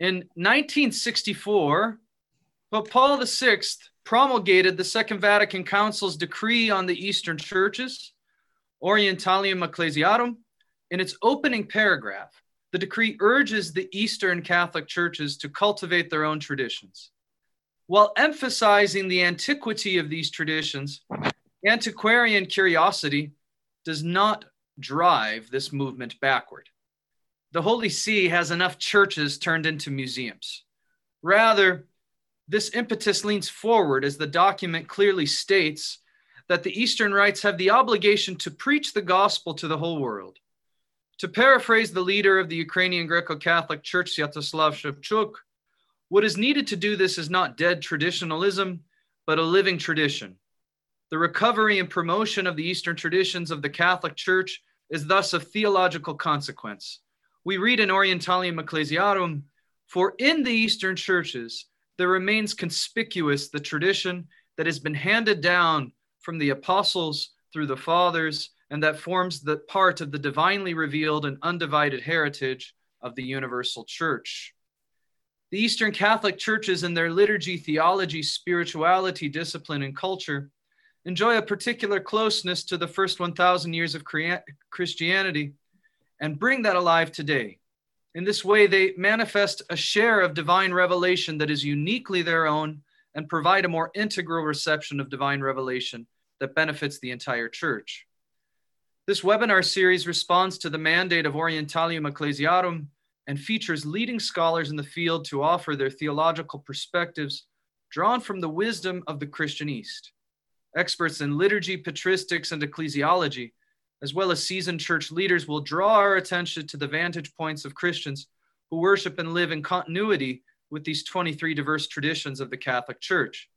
In 1964, Pope Paul VI promulgated the Second Vatican Council's decree on the Eastern churches, Orientalium Ecclesiarum. In its opening paragraph, the decree urges the Eastern Catholic churches to cultivate their own traditions. While emphasizing the antiquity of these traditions, antiquarian curiosity does not drive this movement backward. The Holy See has enough churches turned into museums. Rather, this impetus leans forward as the document clearly states that the Eastern rites have the obligation to preach the gospel to the whole world. To paraphrase the leader of the Ukrainian Greco Catholic Church, Sviatoslav Shevchuk, what is needed to do this is not dead traditionalism, but a living tradition. The recovery and promotion of the Eastern traditions of the Catholic Church is thus of theological consequence. We read in Orientalium Ecclesiarum, for in the Eastern churches, there remains conspicuous the tradition that has been handed down from the apostles through the fathers and that forms the part of the divinely revealed and undivided heritage of the universal church. The Eastern Catholic churches in their liturgy, theology, spirituality, discipline, and culture enjoy a particular closeness to the first 1,000 years of Christianity and bring that alive today. In this way, they manifest a share of divine revelation that is uniquely their own and provide a more integral reception of divine revelation that benefits the entire church. This webinar series responds to the mandate of Orientalium Ecclesiarum and features leading scholars in the field to offer their theological perspectives drawn from the wisdom of the Christian East. Experts in liturgy, patristics, and ecclesiology as well as seasoned church leaders, will draw our attention to the vantage points of Christians who worship and live in continuity with these 23 diverse traditions of the Catholic Church.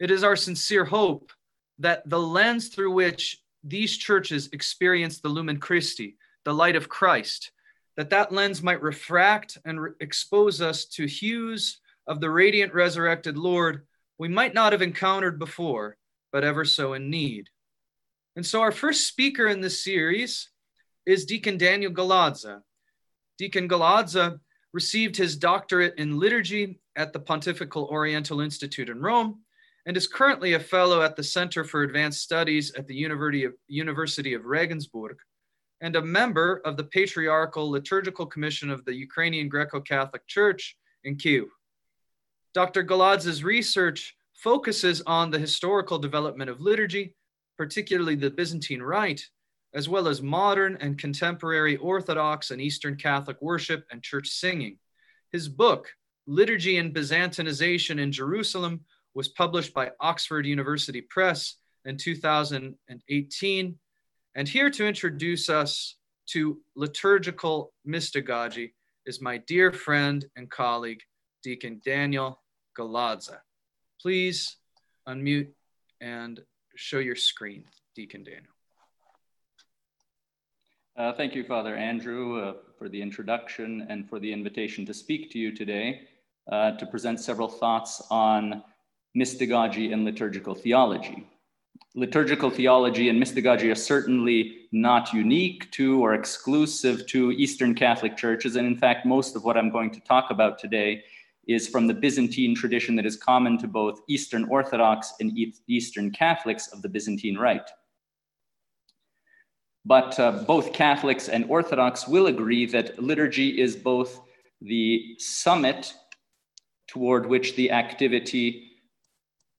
It is our sincere hope that the lens through which these churches experience the lumen Christi, the light of Christ, that that lens might refract and re- expose us to hues of the radiant resurrected Lord we might not have encountered before, but ever so in need. And so our first speaker in this series is Deacon Daniel Galadza. Deacon Galadza received his doctorate in liturgy at the Pontifical Oriental Institute in Rome and is currently a fellow at the Center for Advanced Studies at the University of, University of Regensburg and a member of the Patriarchal Liturgical Commission of the Ukrainian Greco Catholic Church in Kiev. Dr. Galadza's research focuses on the historical development of liturgy particularly the Byzantine Rite, as well as modern and contemporary Orthodox and Eastern Catholic worship and church singing. His book, Liturgy and Byzantinization in Jerusalem, was published by Oxford University Press in 2018. And here to introduce us to liturgical mystagogy is my dear friend and colleague, Deacon Daniel Galadza. Please unmute and show your screen, Deacon Daniel. Uh, thank you, Father Andrew, uh, for the introduction and for the invitation to speak to you today uh, to present several thoughts on mystagogy and liturgical theology. Liturgical theology and mystagogy are certainly not unique to or exclusive to Eastern Catholic churches. And in fact, most of what I'm going to talk about today is from the Byzantine tradition that is common to both Eastern Orthodox and Eastern Catholics of the Byzantine Rite. But uh, both Catholics and Orthodox will agree that liturgy is both the summit toward which the activity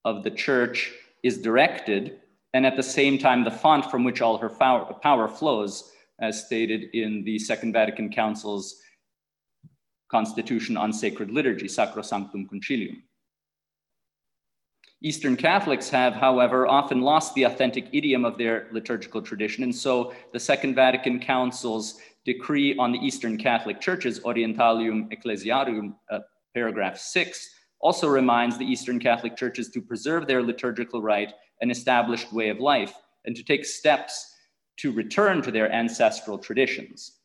of the church is directed, and at the same time, the font from which all her power flows, as stated in the Second Vatican Council's Constitution on Sacred Liturgy, Sacrosanctum Concilium. Eastern Catholics have, however, often lost the authentic idiom of their liturgical tradition, and so the Second Vatican Council's decree on the Eastern Catholic Churches, Orientalium Ecclesiarum, uh, paragraph six, also reminds the Eastern Catholic Churches to preserve their liturgical rite and established way of life, and to take steps to return to their ancestral traditions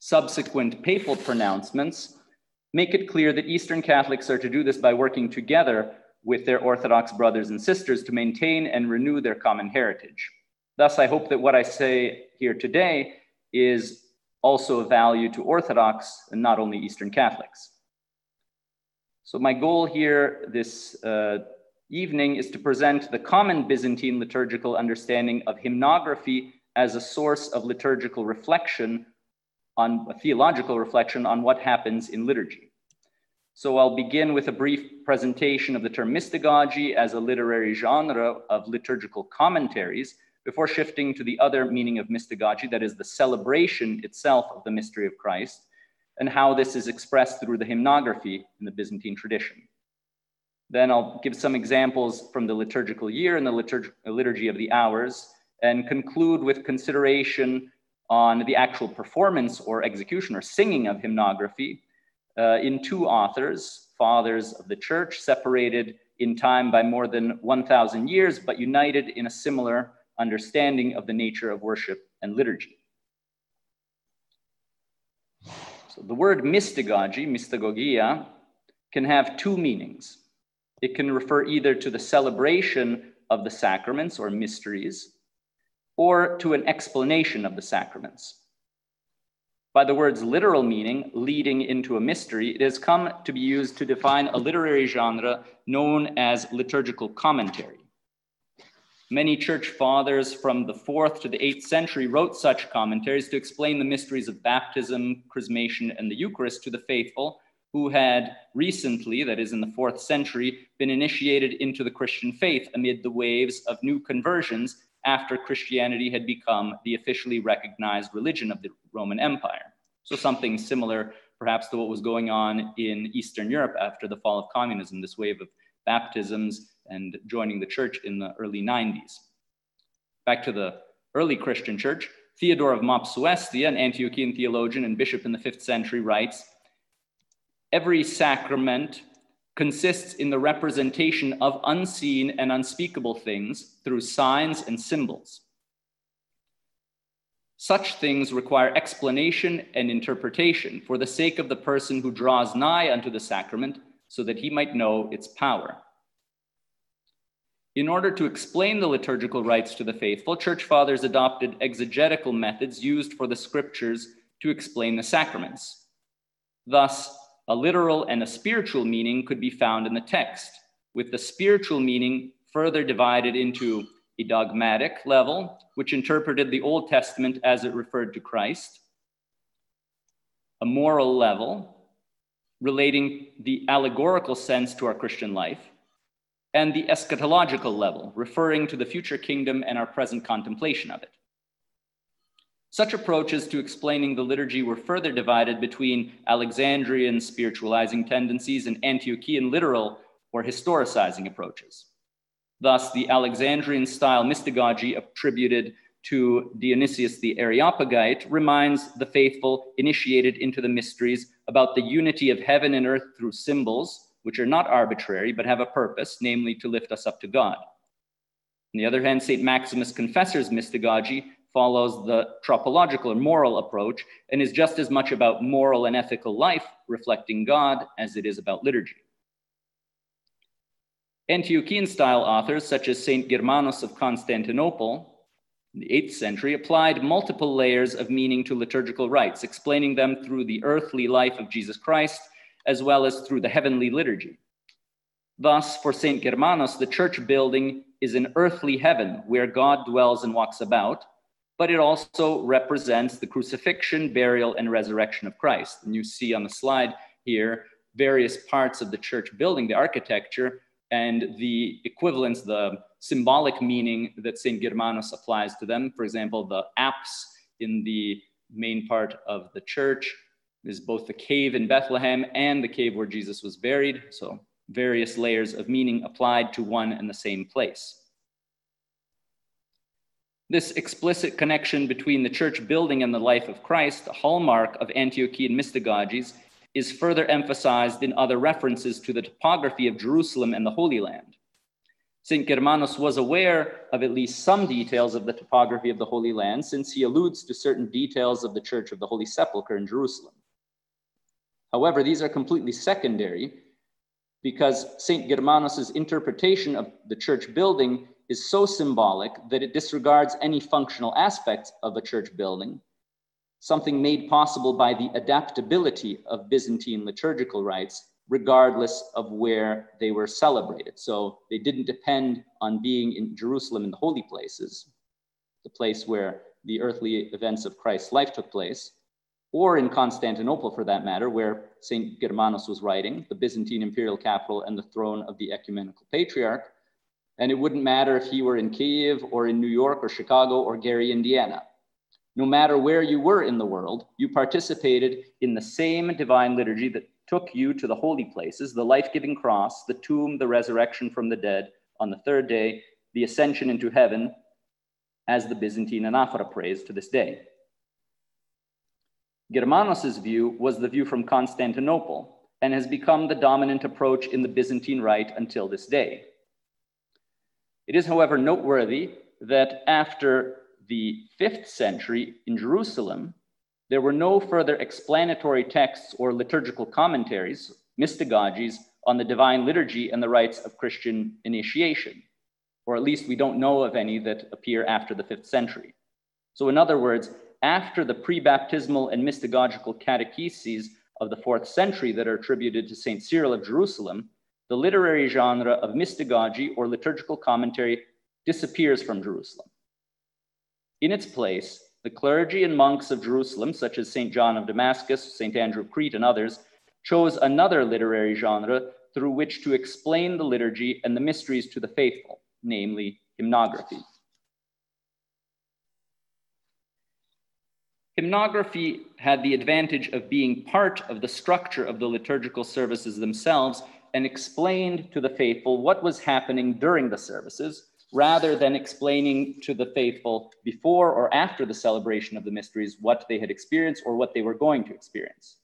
subsequent papal pronouncements make it clear that Eastern Catholics are to do this by working together with their Orthodox brothers and sisters to maintain and renew their common heritage. Thus, I hope that what I say here today is also of value to Orthodox and not only Eastern Catholics. So my goal here this uh, evening is to present the common Byzantine liturgical understanding of hymnography as a source of liturgical reflection on a theological reflection on what happens in liturgy. So I'll begin with a brief presentation of the term mystagogy as a literary genre of liturgical commentaries before shifting to the other meaning of mystagogy, that is the celebration itself of the mystery of Christ, and how this is expressed through the hymnography in the Byzantine tradition. Then I'll give some examples from the liturgical year and the liturg liturgy of the hours, and conclude with consideration on the actual performance or execution or singing of hymnography uh, in two authors, fathers of the church, separated in time by more than 1,000 years, but united in a similar understanding of the nature of worship and liturgy. So the word mystagogy, mystagogia, can have two meanings. It can refer either to the celebration of the sacraments or mysteries, or to an explanation of the sacraments. By the word's literal meaning, leading into a mystery, it has come to be used to define a literary genre known as liturgical commentary. Many church fathers from the fourth to the eighth century wrote such commentaries to explain the mysteries of baptism, chrismation, and the Eucharist to the faithful who had recently, that is in the fourth century, been initiated into the Christian faith amid the waves of new conversions after Christianity had become the officially recognized religion of the Roman Empire. So, something similar perhaps to what was going on in Eastern Europe after the fall of communism, this wave of baptisms and joining the church in the early 90s. Back to the early Christian church, Theodore of Mopsuestia, an Antiochian theologian and bishop in the fifth century, writes Every sacrament consists in the representation of unseen and unspeakable things through signs and symbols. Such things require explanation and interpretation for the sake of the person who draws nigh unto the sacrament so that he might know its power. In order to explain the liturgical rites to the faithful, church fathers adopted exegetical methods used for the scriptures to explain the sacraments. Thus, a literal and a spiritual meaning could be found in the text, with the spiritual meaning further divided into a dogmatic level, which interpreted the Old Testament as it referred to Christ, a moral level, relating the allegorical sense to our Christian life, and the eschatological level, referring to the future kingdom and our present contemplation of it. Such approaches to explaining the liturgy were further divided between Alexandrian spiritualizing tendencies and Antiochian literal or historicizing approaches. Thus, the Alexandrian style mystagogy attributed to Dionysius the Areopagite reminds the faithful initiated into the mysteries about the unity of heaven and earth through symbols, which are not arbitrary but have a purpose, namely to lift us up to God. On the other hand, St. Maximus Confessor's mystagogy follows the tropological or moral approach and is just as much about moral and ethical life reflecting God as it is about liturgy. Antiochian style authors such as St. Germanos of Constantinople in the 8th century applied multiple layers of meaning to liturgical rites, explaining them through the earthly life of Jesus Christ as well as through the heavenly liturgy. Thus, for St. Germanos, the church building is an earthly heaven where God dwells and walks about, but it also represents the crucifixion, burial, and resurrection of Christ. And you see on the slide here various parts of the church building, the architecture, and the equivalence, the symbolic meaning that St. Germanos applies to them. For example, the apse in the main part of the church is both the cave in Bethlehem and the cave where Jesus was buried. So various layers of meaning applied to one and the same place. This explicit connection between the church building and the life of Christ, the hallmark of Antiochian mystagogies, is further emphasized in other references to the topography of Jerusalem and the Holy Land. St. Germanos was aware of at least some details of the topography of the Holy Land, since he alludes to certain details of the Church of the Holy Sepulchre in Jerusalem. However, these are completely secondary because St. Germanos' interpretation of the church building is so symbolic that it disregards any functional aspects of a church building, something made possible by the adaptability of Byzantine liturgical rites regardless of where they were celebrated. So they didn't depend on being in Jerusalem in the holy places, the place where the earthly events of Christ's life took place, or in Constantinople for that matter, where St. Germanus was writing, the Byzantine imperial capital and the throne of the ecumenical patriarch. And it wouldn't matter if he were in Kiev or in New York or Chicago or Gary, Indiana. No matter where you were in the world, you participated in the same divine liturgy that took you to the holy places, the life giving cross, the tomb, the resurrection from the dead on the third day, the ascension into heaven, as the Byzantine anaphora prays to this day. Germanos's view was the view from Constantinople and has become the dominant approach in the Byzantine rite until this day. It is, however, noteworthy that after the fifth century in Jerusalem, there were no further explanatory texts or liturgical commentaries, mystagogies, on the divine liturgy and the rites of Christian initiation, or at least we don't know of any that appear after the fifth century. So, in other words, after the pre baptismal and mystagogical catecheses of the fourth century that are attributed to St. Cyril of Jerusalem, the literary genre of mystagogy or liturgical commentary disappears from Jerusalem. In its place, the clergy and monks of Jerusalem, such as St. John of Damascus, St. Andrew of Crete, and others, chose another literary genre through which to explain the liturgy and the mysteries to the faithful, namely hymnography. Hymnography had the advantage of being part of the structure of the liturgical services themselves and explained to the faithful what was happening during the services rather than explaining to the faithful before or after the celebration of the mysteries what they had experienced or what they were going to experience.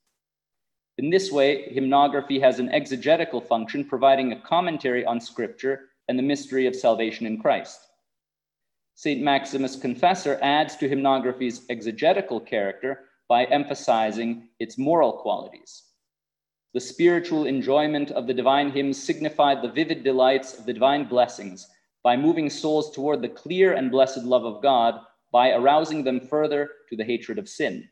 In this way, hymnography has an exegetical function, providing a commentary on scripture and the mystery of salvation in Christ. St. Maximus Confessor adds to hymnography's exegetical character by emphasizing its moral qualities. The spiritual enjoyment of the divine hymns signified the vivid delights of the divine blessings by moving souls toward the clear and blessed love of God by arousing them further to the hatred of sin.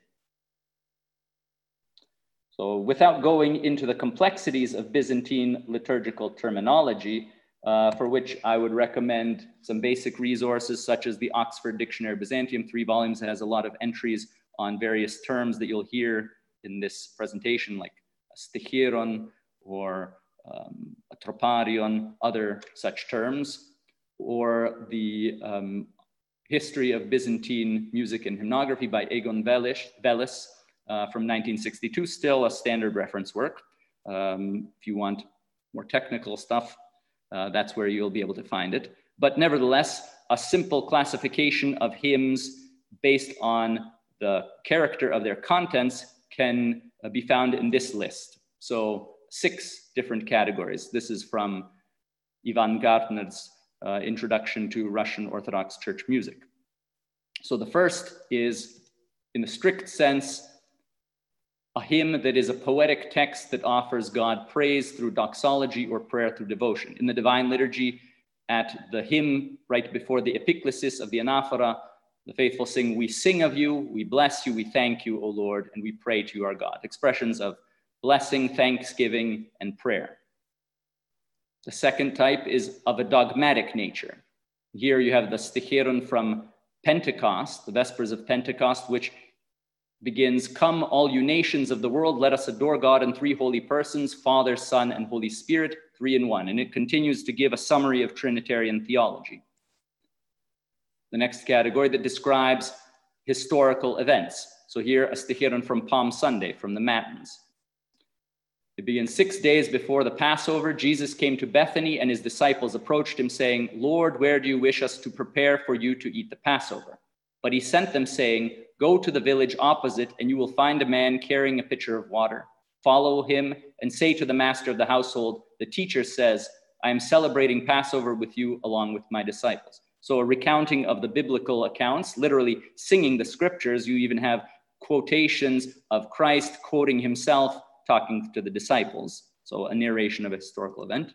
So, without going into the complexities of Byzantine liturgical terminology, uh, for which I would recommend some basic resources such as the Oxford Dictionary Byzantium, three volumes that has a lot of entries on various terms that you'll hear in this presentation, like stichiron or um, troparion, other such terms, or the um, History of Byzantine Music and Hymnography by Egon Wellesz, Wellesz uh, from 1962, still a standard reference work. Um, if you want more technical stuff, uh, that's where you'll be able to find it. But nevertheless, a simple classification of hymns based on the character of their contents can uh, be found in this list. So six different categories. This is from Ivan Gardner's uh, Introduction to Russian Orthodox Church Music. So the first is, in the strict sense, a hymn that is a poetic text that offers God praise through doxology or prayer through devotion. In the Divine Liturgy, at the hymn right before the epiclesis of the anaphora, the faithful sing, We sing of you, we bless you, we thank you, O Lord, and we pray to you, our God. Expressions of blessing, thanksgiving, and prayer. The second type is of a dogmatic nature. Here you have the sticheron from Pentecost, the Vespers of Pentecost, which begins Come, all you nations of the world, let us adore God in three holy persons Father, Son, and Holy Spirit, three in one. And it continues to give a summary of Trinitarian theology. The next category that describes historical events. So here, a sticheron from Palm Sunday, from the Matins. It begins six days before the Passover. Jesus came to Bethany, and his disciples approached him, saying, Lord, where do you wish us to prepare for you to eat the Passover? But he sent them, saying, Go to the village opposite, and you will find a man carrying a pitcher of water. Follow him and say to the master of the household, The teacher says, I am celebrating Passover with you along with my disciples. So, a recounting of the biblical accounts, literally singing the scriptures. You even have quotations of Christ quoting himself, talking to the disciples. So, a narration of a historical event.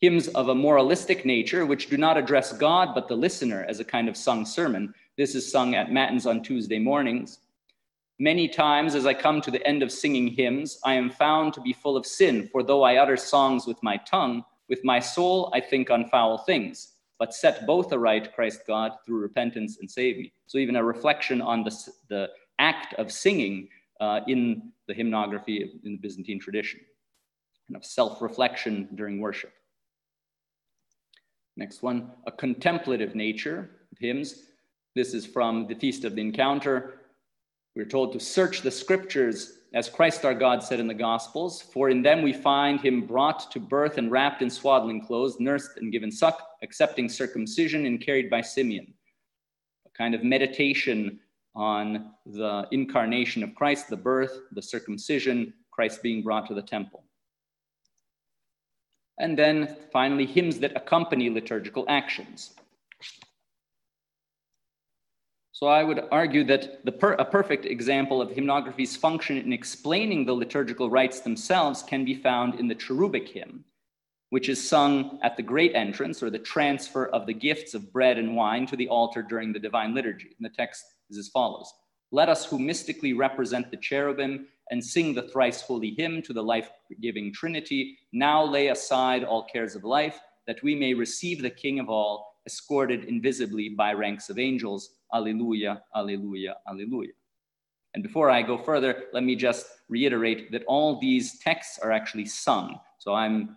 Hymns of a moralistic nature, which do not address God, but the listener as a kind of sung sermon. This is sung at Matins on Tuesday mornings. Many times as I come to the end of singing hymns, I am found to be full of sin, for though I utter songs with my tongue, with my soul I think on foul things. But set both aright, Christ God, through repentance and save me. So even a reflection on the, the act of singing uh, in the hymnography in the Byzantine tradition, and of self-reflection during worship. Next one, a contemplative nature of hymns. This is from the Feast of the Encounter, we're told to search the scriptures, as Christ our God said in the Gospels, for in them we find him brought to birth and wrapped in swaddling clothes, nursed and given suck, accepting circumcision and carried by Simeon. A kind of meditation on the incarnation of Christ, the birth, the circumcision, Christ being brought to the temple. And then finally, hymns that accompany liturgical actions. So I would argue that per a perfect example of hymnography's function in explaining the liturgical rites themselves can be found in the cherubic hymn, which is sung at the great entrance or the transfer of the gifts of bread and wine to the altar during the divine liturgy. And the text is as follows. Let us who mystically represent the cherubim and sing the thrice holy hymn to the life-giving Trinity, now lay aside all cares of life, that we may receive the King of all, escorted invisibly by ranks of angels, Alleluia, Alleluia, Alleluia. And before I go further, let me just reiterate that all these texts are actually sung. So I'm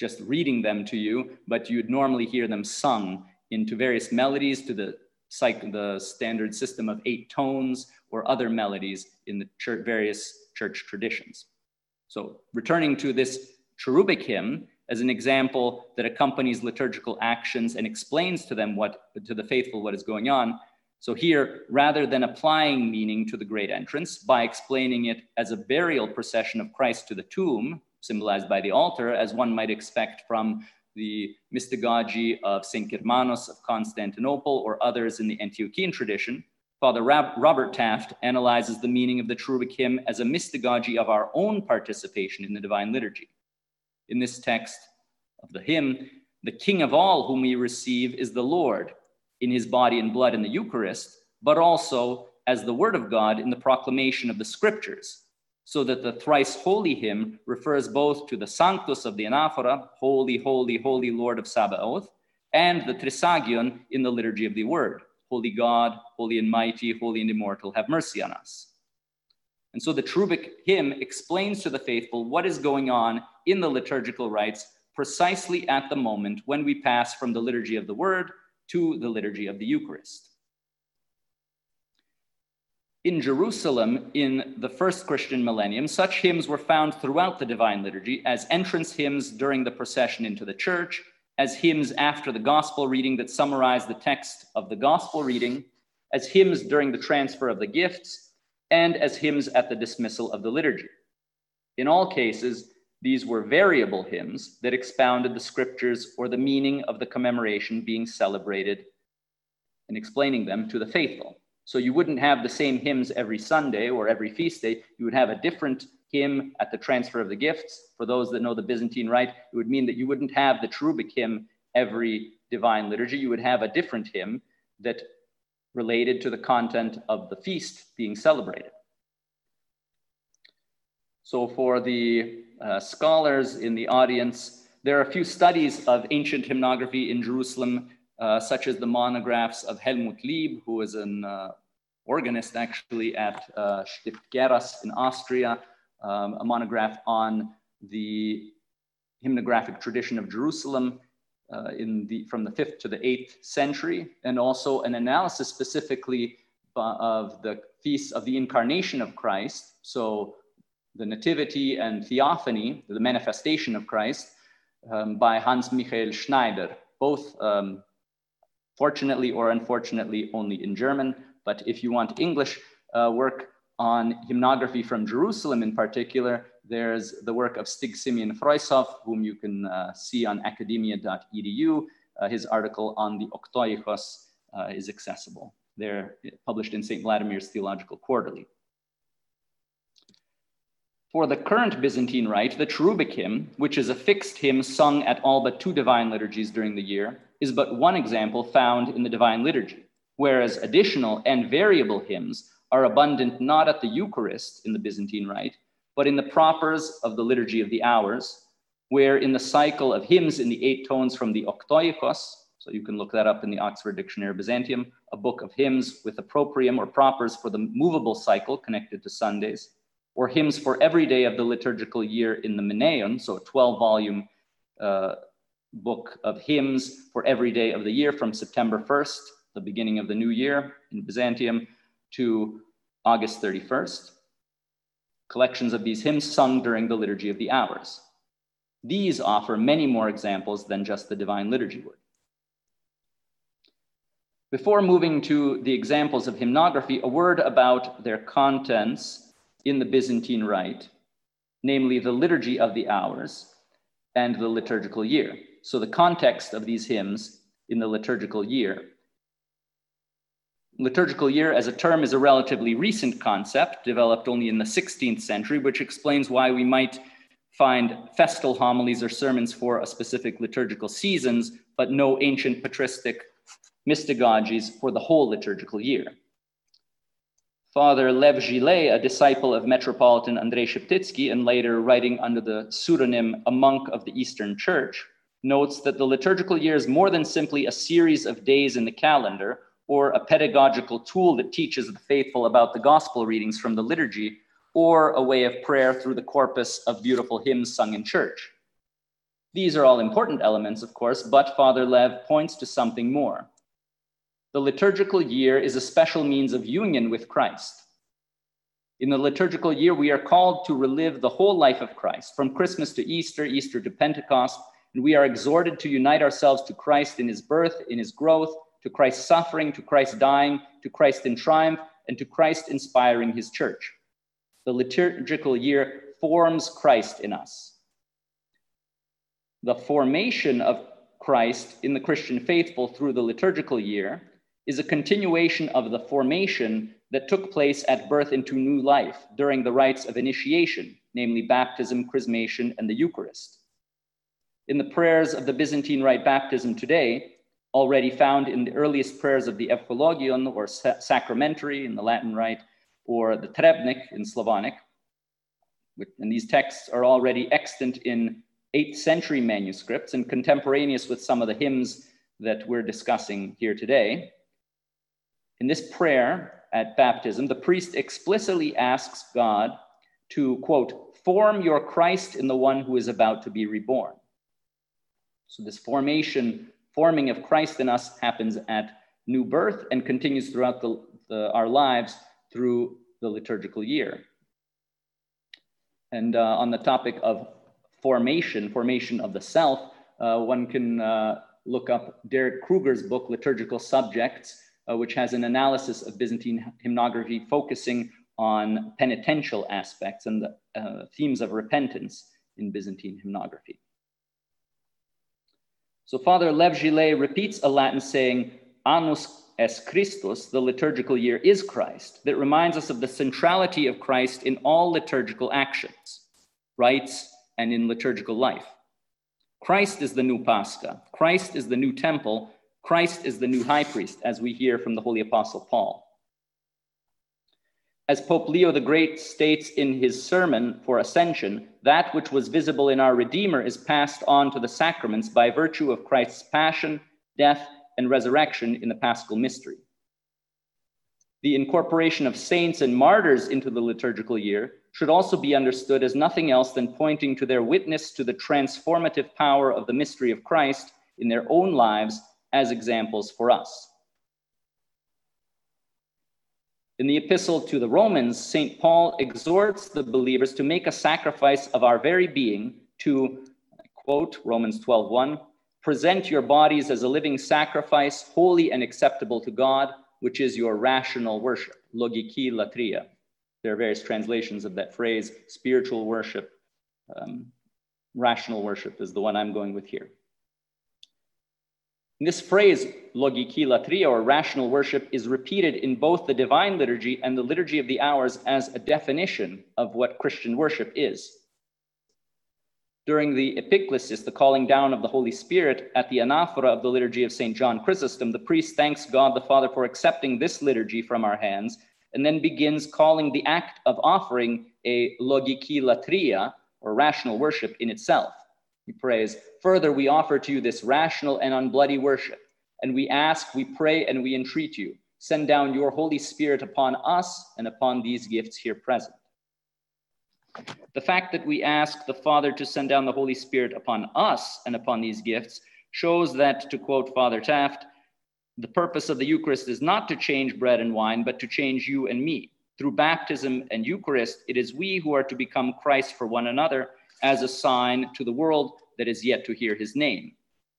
just reading them to you, but you'd normally hear them sung into various melodies to the, psych- the standard system of eight tones or other melodies in the church, various church traditions. So returning to this cherubic hymn as an example that accompanies liturgical actions and explains to them what to the faithful what is going on, so here, rather than applying meaning to the great entrance by explaining it as a burial procession of Christ to the tomb, symbolized by the altar, as one might expect from the mystagogy of St. Germanos of Constantinople or others in the Antiochian tradition, Father Robert Taft analyzes the meaning of the cherubic hymn as a mystagogy of our own participation in the divine liturgy. In this text of the hymn, the King of all whom we receive is the Lord, in his body and blood in the Eucharist, but also as the Word of God in the proclamation of the Scriptures, so that the thrice holy hymn refers both to the Sanctus of the Anaphora, Holy, Holy, Holy Lord of Sabaoth, and the Trisagion in the Liturgy of the Word, Holy God, Holy and Mighty, Holy and Immortal, have mercy on us. And so the cherubic hymn explains to the faithful what is going on in the liturgical rites precisely at the moment when we pass from the liturgy of the word to the liturgy of the Eucharist. In Jerusalem, in the first Christian millennium, such hymns were found throughout the Divine Liturgy as entrance hymns during the procession into the church, as hymns after the gospel reading that summarize the text of the gospel reading, as hymns during the transfer of the gifts, and as hymns at the dismissal of the liturgy. In all cases, these were variable hymns that expounded the scriptures or the meaning of the commemoration being celebrated and explaining them to the faithful. So you wouldn't have the same hymns every Sunday or every feast day. You would have a different hymn at the transfer of the gifts. For those that know the Byzantine rite, it would mean that you wouldn't have the cherubic hymn every divine liturgy. You would have a different hymn that related to the content of the feast being celebrated. So for the uh, scholars in the audience, there are a few studies of ancient hymnography in Jerusalem, uh, such as the monographs of Helmut Leeb, who is an uh, organist actually at uh, Stift Geras in Austria, um, a monograph on the hymnographic tradition of Jerusalem uh, in the, from the 5th to the 8th century, and also an analysis specifically of the feasts of the incarnation of Christ. So the Nativity and Theophany, the manifestation of Christ, um, by Hans Michael Schneider, both um, fortunately or unfortunately only in German. But if you want English uh, work on hymnography from Jerusalem in particular, there's the work of Stig Simeon Frøyshov, whom you can uh, see on academia.edu. Uh, his article on the Oktoichos uh, is accessible. They're published in St. Vladimir's Theological Quarterly. For the current Byzantine rite, the cherubic hymn, which is a fixed hymn sung at all but two divine liturgies during the year, is but one example found in the divine liturgy, whereas additional and variable hymns are abundant not at the Eucharist in the Byzantine Rite, but in the propers of the Liturgy of the Hours, where in the cycle of hymns in the eight tones from the Oktoikos, so you can look that up in the Oxford Dictionary of Byzantium, a book of hymns with approprium or propers for the movable cycle connected to Sundays, or hymns for every day of the liturgical year in the Menaion, so a 12 volume uh, book of hymns for every day of the year from September 1st, the beginning of the new year in Byzantium, to August 31st. Collections of these hymns sung during the Liturgy of the Hours. These offer many more examples than just the Divine Liturgy would. Before moving to the examples of hymnography, a word about their contents in the Byzantine Rite, namely the Liturgy of the Hours and the liturgical year. So, the context of these hymns in the liturgical year. Liturgical year as a term is a relatively recent concept, developed only in the 16th century, which explains why we might find festal homilies or sermons for a specific liturgical seasons, but no ancient patristic mystagogies for the whole liturgical year. Father Lev Gillet, a disciple of Metropolitan Andrei Sheptytsky and later writing under the pseudonym A Monk of the Eastern Church, notes that the liturgical year is more than simply a series of days in the calendar or a pedagogical tool that teaches the faithful about the gospel readings from the liturgy or a way of prayer through the corpus of beautiful hymns sung in church. These are all important elements, of course, but Father Lev points to something more. The liturgical year is a special means of union with Christ. In the liturgical year, we are called to relive the whole life of Christ, from Christmas to Easter, Easter to Pentecost, and we are exhorted to unite ourselves to Christ in his birth, in his growth, to Christ's suffering, to Christ dying, to Christ in triumph, and to Christ inspiring his church. The liturgical year forms Christ in us. The formation of Christ in the Christian faithful through the liturgical year is a continuation of the formation that took place at birth into new life during the rites of initiation, namely baptism, chrismation, and the Eucharist. In the prayers of the Byzantine Rite baptism today, already found in the earliest prayers of the Evchologion or sacramentary in the Latin Rite, or the Trebnik in Slavonic, and these texts are already extant in 8th century manuscripts and contemporaneous with some of the hymns that we're discussing here today. In this prayer at baptism, the priest explicitly asks God to, quote, form your Christ in the one who is about to be reborn. So, this formation, forming of Christ in us happens at new birth and continues throughout the, the, our lives through the liturgical year. And uh, on the topic of formation, formation of the self, uh, one can uh, look up Derek Krueger's book, Liturgical Subjects, uh, which has an analysis of Byzantine hymnography focusing on penitential aspects and the uh, themes of repentance in Byzantine hymnography. So Father Lev Gillet repeats a Latin saying, Annus es Christus, the liturgical year is Christ, that reminds us of the centrality of Christ in all liturgical actions, rites, and in liturgical life. Christ is the new Pascha. Christ is the new temple Christ is the new high priest, as we hear from the Holy Apostle Paul. As Pope Leo the Great states in his sermon for Ascension, that which was visible in our Redeemer is passed on to the sacraments by virtue of Christ's passion, death, and resurrection in the paschal mystery. The incorporation of saints and martyrs into the liturgical year should also be understood as nothing else than pointing to their witness to the transformative power of the mystery of Christ in their own lives as examples for us. In the epistle to the Romans, St. Paul exhorts the believers to make a sacrifice of our very being to, quote Romans 12:1, present your bodies as a living sacrifice, holy and acceptable to God, which is your rational worship, logiki latria. There are various translations of that phrase, spiritual worship. Um, rational worship is the one I'm going with here. This phrase, logiki latria, or rational worship, is repeated in both the Divine Liturgy and the Liturgy of the Hours as a definition of what Christian worship is. During the epiclesis, the calling down of the Holy Spirit at the anaphora of the Liturgy of St. John Chrysostom, the priest thanks God the Father for accepting this liturgy from our hands and then begins calling the act of offering a logikilatria, or rational worship in itself. He prays, Further, we offer to you this rational and unbloody worship, and we ask, we pray, and we entreat you, send down your Holy Spirit upon us and upon these gifts here present. The fact that we ask the Father to send down the Holy Spirit upon us and upon these gifts shows that, to quote Father Taft, the purpose of the Eucharist is not to change bread and wine, but to change you and me. Through baptism and Eucharist, it is we who are to become Christ for one another as a sign to the world that is yet to hear his name.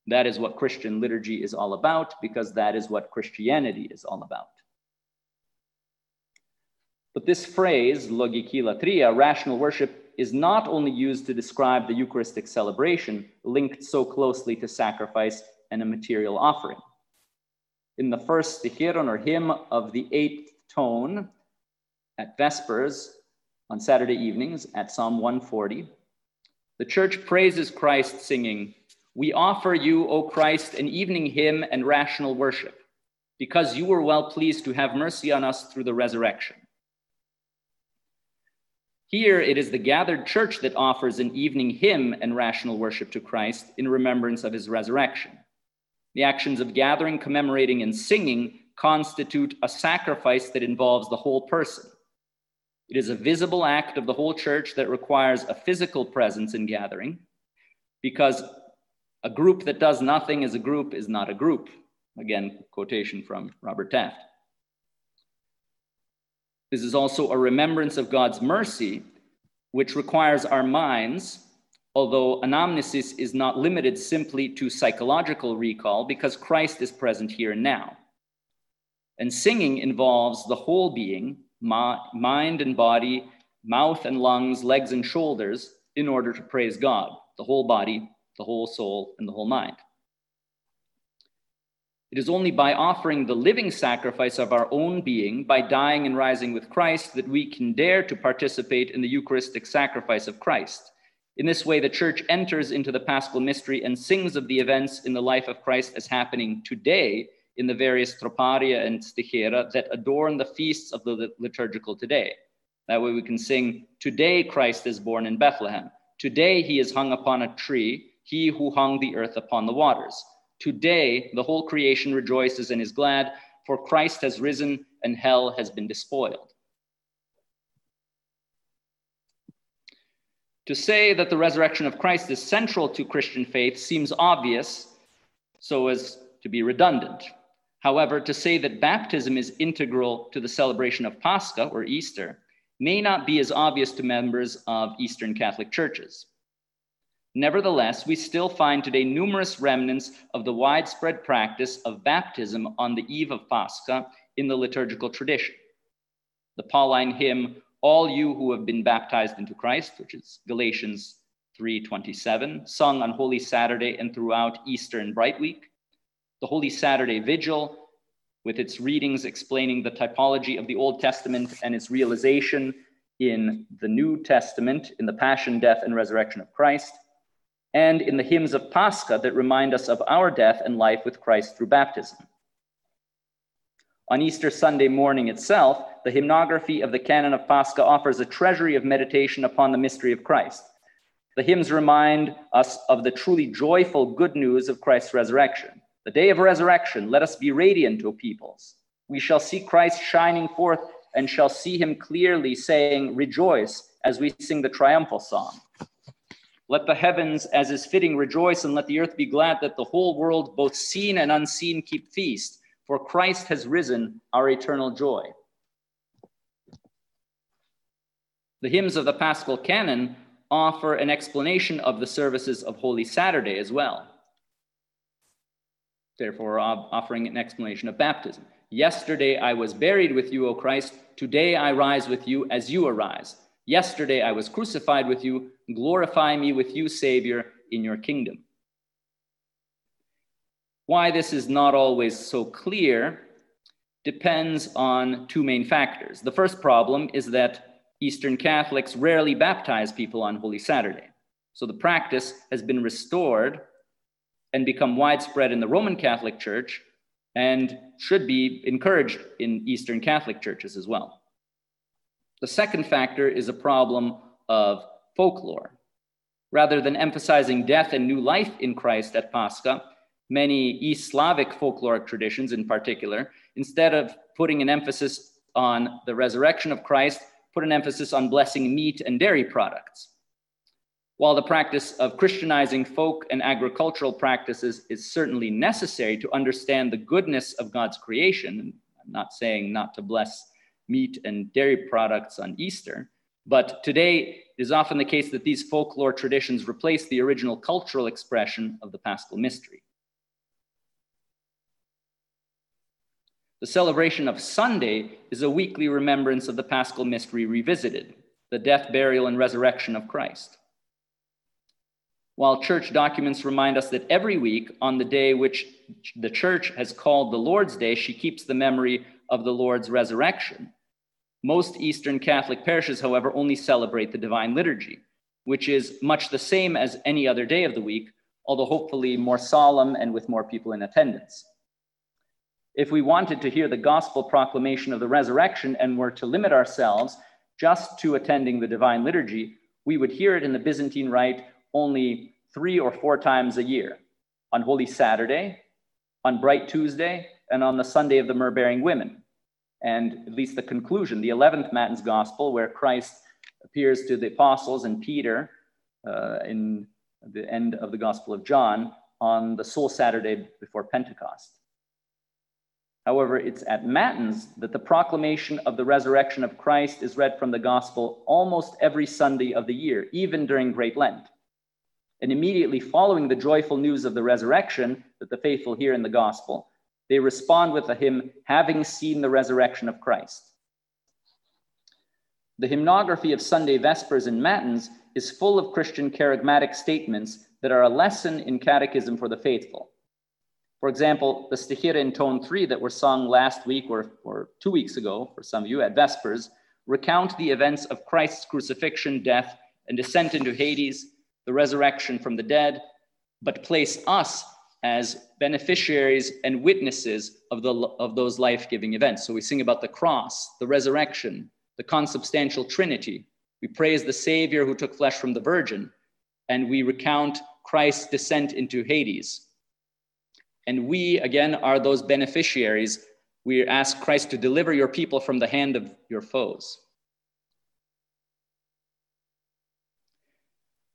That is what Christian liturgy is all about, because that is what Christianity is all about. But this phrase, logikilatria, rational worship, is not only used to describe the Eucharistic celebration linked so closely to sacrifice and a material offering. In the first stichiron or hymn of the eighth tone at Vespers on Saturday evenings at Psalm 140, the church praises Christ singing, We offer you, O Christ, an evening hymn and rational worship, because you were well pleased to have mercy on us through the resurrection. Here it is the gathered church that offers an evening hymn and rational worship to Christ in remembrance of his resurrection. The actions of gathering, commemorating, and singing constitute a sacrifice that involves the whole person. It is a visible act of the whole church that requires a physical presence in gathering because a group that does nothing as a group is not a group. Again, quotation from Robert Taft. This is also a remembrance of God's mercy, which requires our minds, although anamnesis is not limited simply to psychological recall because Christ is present here and now. And singing involves the whole being, mind and body, mouth and lungs, legs and shoulders, in order to praise God, the whole body, the whole soul, and the whole mind. It is only by offering the living sacrifice of our own being, by dying and rising with Christ, that we can dare to participate in the Eucharistic sacrifice of Christ. In this way, the church enters into the paschal mystery and sings of the events in the life of Christ as happening today in the various troparia and stichera that adorn the feasts of the liturgical today. That way we can sing, Today Christ is born in Bethlehem. Today he is hung upon a tree, he who hung the earth upon the waters. Today, the whole creation rejoices and is glad, for Christ has risen and hell has been despoiled. To say that the resurrection of Christ is central to Christian faith seems obvious, so as to be redundant. However, to say that baptism is integral to the celebration of Pascha or Easter may not be as obvious to members of Eastern Catholic churches. Nevertheless, we still find today numerous remnants of the widespread practice of baptism on the eve of Pascha in the liturgical tradition. The Pauline hymn, All You Who Have Been Baptized into Christ, which is Galatians 3:27, sung on Holy Saturday and throughout Easter and Bright Week. The Holy Saturday Vigil, with its readings explaining the typology of the Old Testament and its realization in the New Testament in the passion, death, and resurrection of Christ and in the hymns of Pascha that remind us of our death and life with Christ through baptism. On Easter Sunday morning itself, the hymnography of the canon of Pascha offers a treasury of meditation upon the mystery of Christ. The hymns remind us of the truly joyful good news of Christ's resurrection. The day of resurrection, let us be radiant, O peoples. We shall see Christ shining forth and shall see him clearly, saying, Rejoice, as we sing the triumphal song. Let the heavens, as is fitting, rejoice, and let the earth be glad that the whole world, both seen and unseen, keep feast. For Christ has risen, our eternal joy. The hymns of the Paschal Canon offer an explanation of the services of Holy Saturday as well. Therefore, offering an explanation of baptism. Yesterday I was buried with you, O Christ. Today I rise with you as you arise. Yesterday I was crucified with you. Glorify me with you, Savior, in your kingdom. Why this is not always so clear depends on two main factors. The first problem is that Eastern Catholics rarely baptize people on Holy Saturday. So the practice has been restored and become widespread in the Roman Catholic Church and should be encouraged in Eastern Catholic churches as well. The second factor is a problem of folklore. Rather than emphasizing death and new life in Christ at Pascha, many East Slavic folkloric traditions in particular, instead of putting an emphasis on the resurrection of Christ, put an emphasis on blessing meat and dairy products. While the practice of Christianizing folk and agricultural practices is certainly necessary to understand the goodness of God's creation, I'm not saying not to bless meat and dairy products on Easter, but today it is often the case that these folklore traditions replace the original cultural expression of the paschal mystery. The celebration of Sunday is a weekly remembrance of the paschal mystery revisited, the death, burial, and resurrection of Christ. While church documents remind us that every week, on the day which the church has called the Lord's Day, she keeps the memory of the Lord's resurrection. Most Eastern Catholic parishes, however, only celebrate the Divine Liturgy, which is much the same as any other day of the week, although hopefully more solemn and with more people in attendance. If we wanted to hear the gospel proclamation of the resurrection and were to limit ourselves just to attending the divine liturgy, we would hear it in the Byzantine Rite only three or four times a year on Holy Saturday, on Bright Tuesday, and on the Sunday of the myrrh bearing women. And at least the conclusion, the 11th Matins Gospel, where Christ appears to the apostles and Peter uh, in the end of the Gospel of John on the Soul Saturday before Pentecost. However, it's at Matins that the proclamation of the resurrection of Christ is read from the gospel almost every Sunday of the year, even during Great Lent. And immediately following the joyful news of the resurrection that the faithful hear in the gospel, they respond with the hymn, Having Seen the Resurrection of Christ. The hymnography of Sunday Vespers and Matins is full of Christian charismatic statements that are a lesson in catechism for the faithful. For example, the Stichira in tone three that were sung last week or, or two weeks ago, for some of you at Vespers, recount the events of Christ's crucifixion, death, and descent into Hades, the resurrection from the dead, but place us as beneficiaries and witnesses of, the, of those life giving events. So we sing about the cross, the resurrection, the consubstantial Trinity. We praise the Savior who took flesh from the Virgin, and we recount Christ's descent into Hades, and we, again, are those beneficiaries. We ask Christ to deliver your people from the hand of your foes.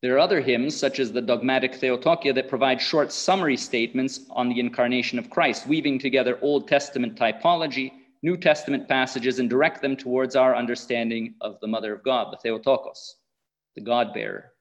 There are other hymns, such as the dogmatic Theotokia, that provide short summary statements on the incarnation of Christ, weaving together Old Testament typology, New Testament passages, and direct them towards our understanding of the Mother of God, the Theotokos, the God bearer.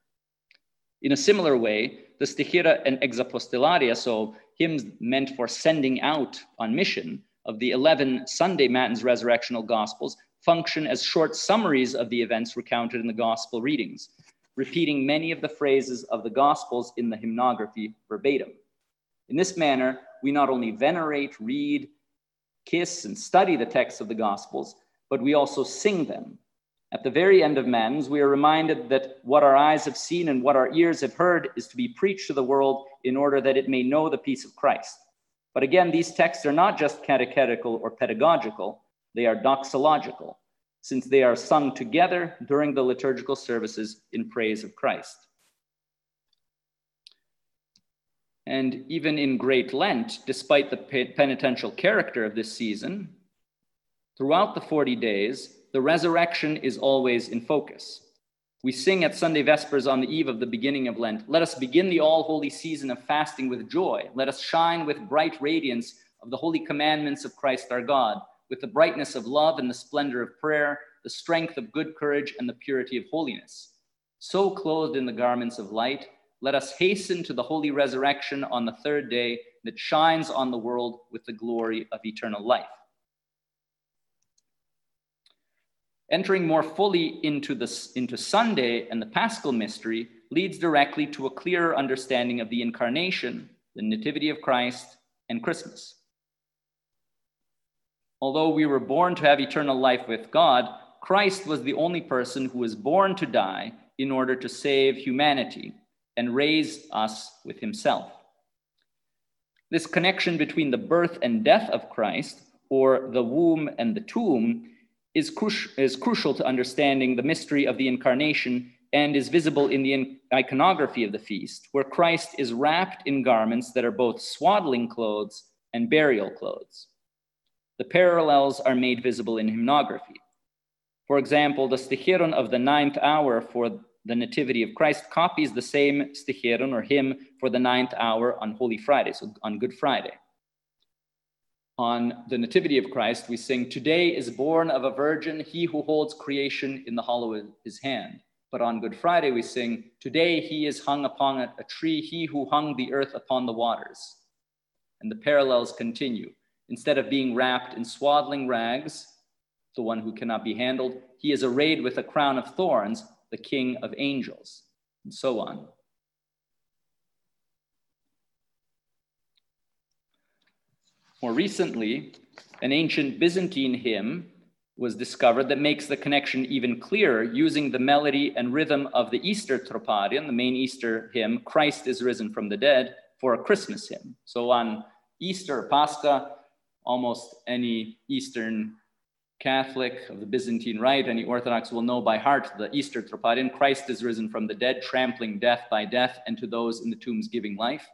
In a similar way, the Stichira and Exapostellaria, so hymns meant for sending out on mission of the 11 Sunday Matins resurrectional gospels function as short summaries of the events recounted in the gospel readings, repeating many of the phrases of the gospels in the hymnography verbatim. In this manner, we not only venerate, read, kiss, and study the texts of the gospels, but we also sing them at the very end of Matins, we are reminded that what our eyes have seen and what our ears have heard is to be preached to the world in order that it may know the peace of Christ. But again, these texts are not just catechetical or pedagogical, they are doxological, since they are sung together during the liturgical services in praise of Christ. And even in Great Lent, despite the penitential character of this season, throughout the 40 days, the resurrection is always in focus. We sing at Sunday Vespers on the eve of the beginning of Lent. Let us begin the all holy season of fasting with joy. Let us shine with bright radiance of the holy commandments of Christ our God, with the brightness of love and the splendor of prayer, the strength of good courage and the purity of holiness. So clothed in the garments of light, let us hasten to the holy resurrection on the third day that shines on the world with the glory of eternal life. Entering more fully into, this, into Sunday and the Paschal mystery leads directly to a clearer understanding of the incarnation, the Nativity of Christ, and Christmas. Although we were born to have eternal life with God, Christ was the only person who was born to die in order to save humanity and raise us with himself. This connection between the birth and death of Christ, or the womb and the tomb, is, cru- is crucial to understanding the mystery of the incarnation and is visible in the iconography of the feast, where Christ is wrapped in garments that are both swaddling clothes and burial clothes. The parallels are made visible in hymnography. For example, the sticheron of the ninth hour for the Nativity of Christ copies the same sticheron or hymn for the ninth hour on Holy Friday, so on Good Friday. On the Nativity of Christ, we sing, Today is born of a virgin he who holds creation in the hollow of his hand. But on Good Friday, we sing, Today he is hung upon a tree, he who hung the earth upon the waters. And the parallels continue. Instead of being wrapped in swaddling rags, the one who cannot be handled, he is arrayed with a crown of thorns, the king of angels, and so on. More recently, an ancient Byzantine hymn was discovered that makes the connection even clearer using the melody and rhythm of the Easter Troparion, the main Easter hymn, Christ is risen from the dead, for a Christmas hymn. So on Easter, Pascha, almost any Eastern Catholic of the Byzantine Rite, any Orthodox will know by heart the Easter Troparion, Christ is risen from the dead, trampling death by death, and to those in the tombs giving life.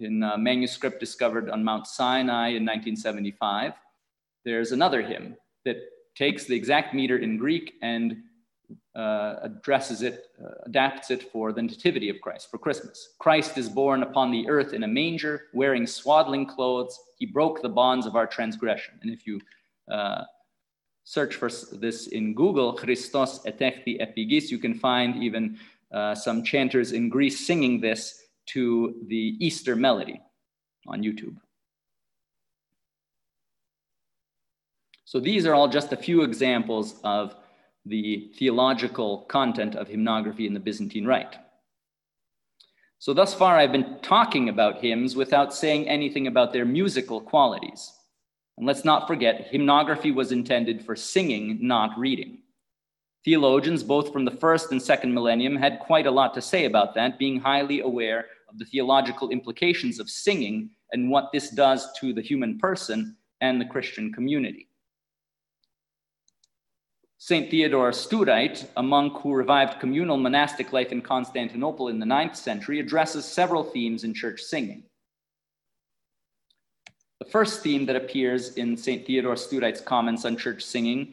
In a manuscript discovered on Mount Sinai in 1975, there's another hymn, that takes the exact meter in Greek and uh, addresses it, uh, adapts it for the nativity of Christ, for Christmas. Christ is born upon the earth in a manger, wearing swaddling clothes. He broke the bonds of our transgression. And if you uh, search for this in Google, Christos etechti epigis, you can find even uh, some chanters in Greece singing this to the Easter melody on YouTube. So these are all just a few examples of the theological content of hymnography in the Byzantine Rite. So thus far, I've been talking about hymns without saying anything about their musical qualities. And let's not forget, hymnography was intended for singing, not reading. Theologians, both from the first and second millennium, had quite a lot to say about that, being highly aware of the theological implications of singing and what this does to the human person and the Christian community. St. Theodore Studite, a monk who revived communal monastic life in Constantinople in the ninth century, addresses several themes in church singing. The first theme that appears in St. Theodore Studite's comments on church singing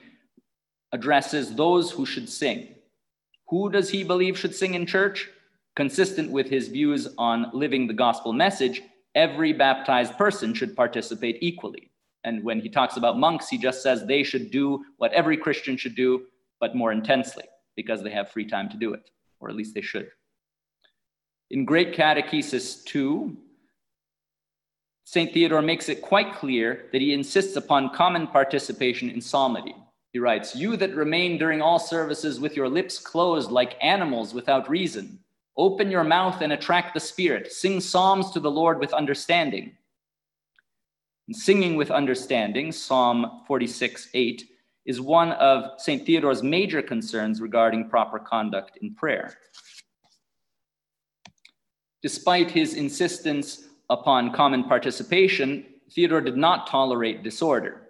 addresses those who should sing. Who does he believe should sing in church? Consistent with his views on living the gospel message, every baptized person should participate equally. And when he talks about monks, he just says they should do what every Christian should do, but more intensely because they have free time to do it, or at least they should. In Great Catechesis 2, St. Theodore makes it quite clear that he insists upon common participation in psalmody. He writes, You that remain during all services with your lips closed like animals without reason, open your mouth and attract the Spirit. Sing psalms to the Lord with understanding. And singing with understanding, Psalm 46 8, is one of St. Theodore's major concerns regarding proper conduct in prayer. Despite his insistence upon common participation, Theodore did not tolerate disorder.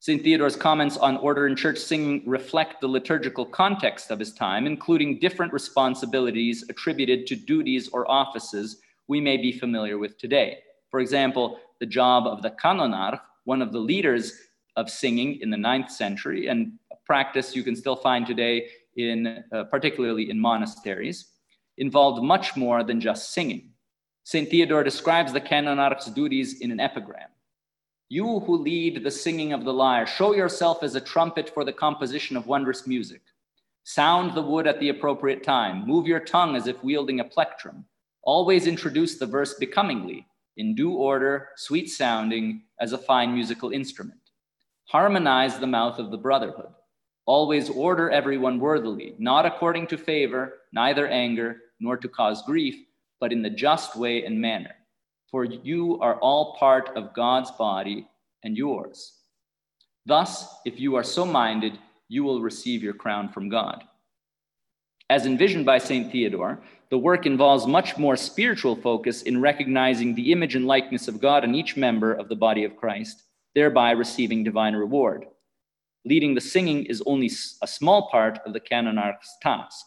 St. Theodore's comments on order in church singing reflect the liturgical context of his time, including different responsibilities attributed to duties or offices we may be familiar with today. For example, the job of the kanonarch, one of the leaders of singing in the ninth century, and a practice you can still find today in uh, particularly in monasteries, involved much more than just singing. St. Theodore describes the kanonarch's duties in an epigram. You who lead the singing of the lyre, show yourself as a trumpet for the composition of wondrous music. Sound the wood at the appropriate time. Move your tongue as if wielding a plectrum. Always introduce the verse becomingly, in due order, sweet sounding, as a fine musical instrument. Harmonize the mouth of the brotherhood. Always order everyone worthily, not according to favor, neither anger, nor to cause grief, but in the just way and manner. For you are all part of God's body and yours. Thus, if you are so minded, you will receive your crown from God. As envisioned by St. Theodore, the work involves much more spiritual focus in recognizing the image and likeness of God in each member of the body of Christ, thereby receiving divine reward. leading the singing is only a small part of the canonarch's task,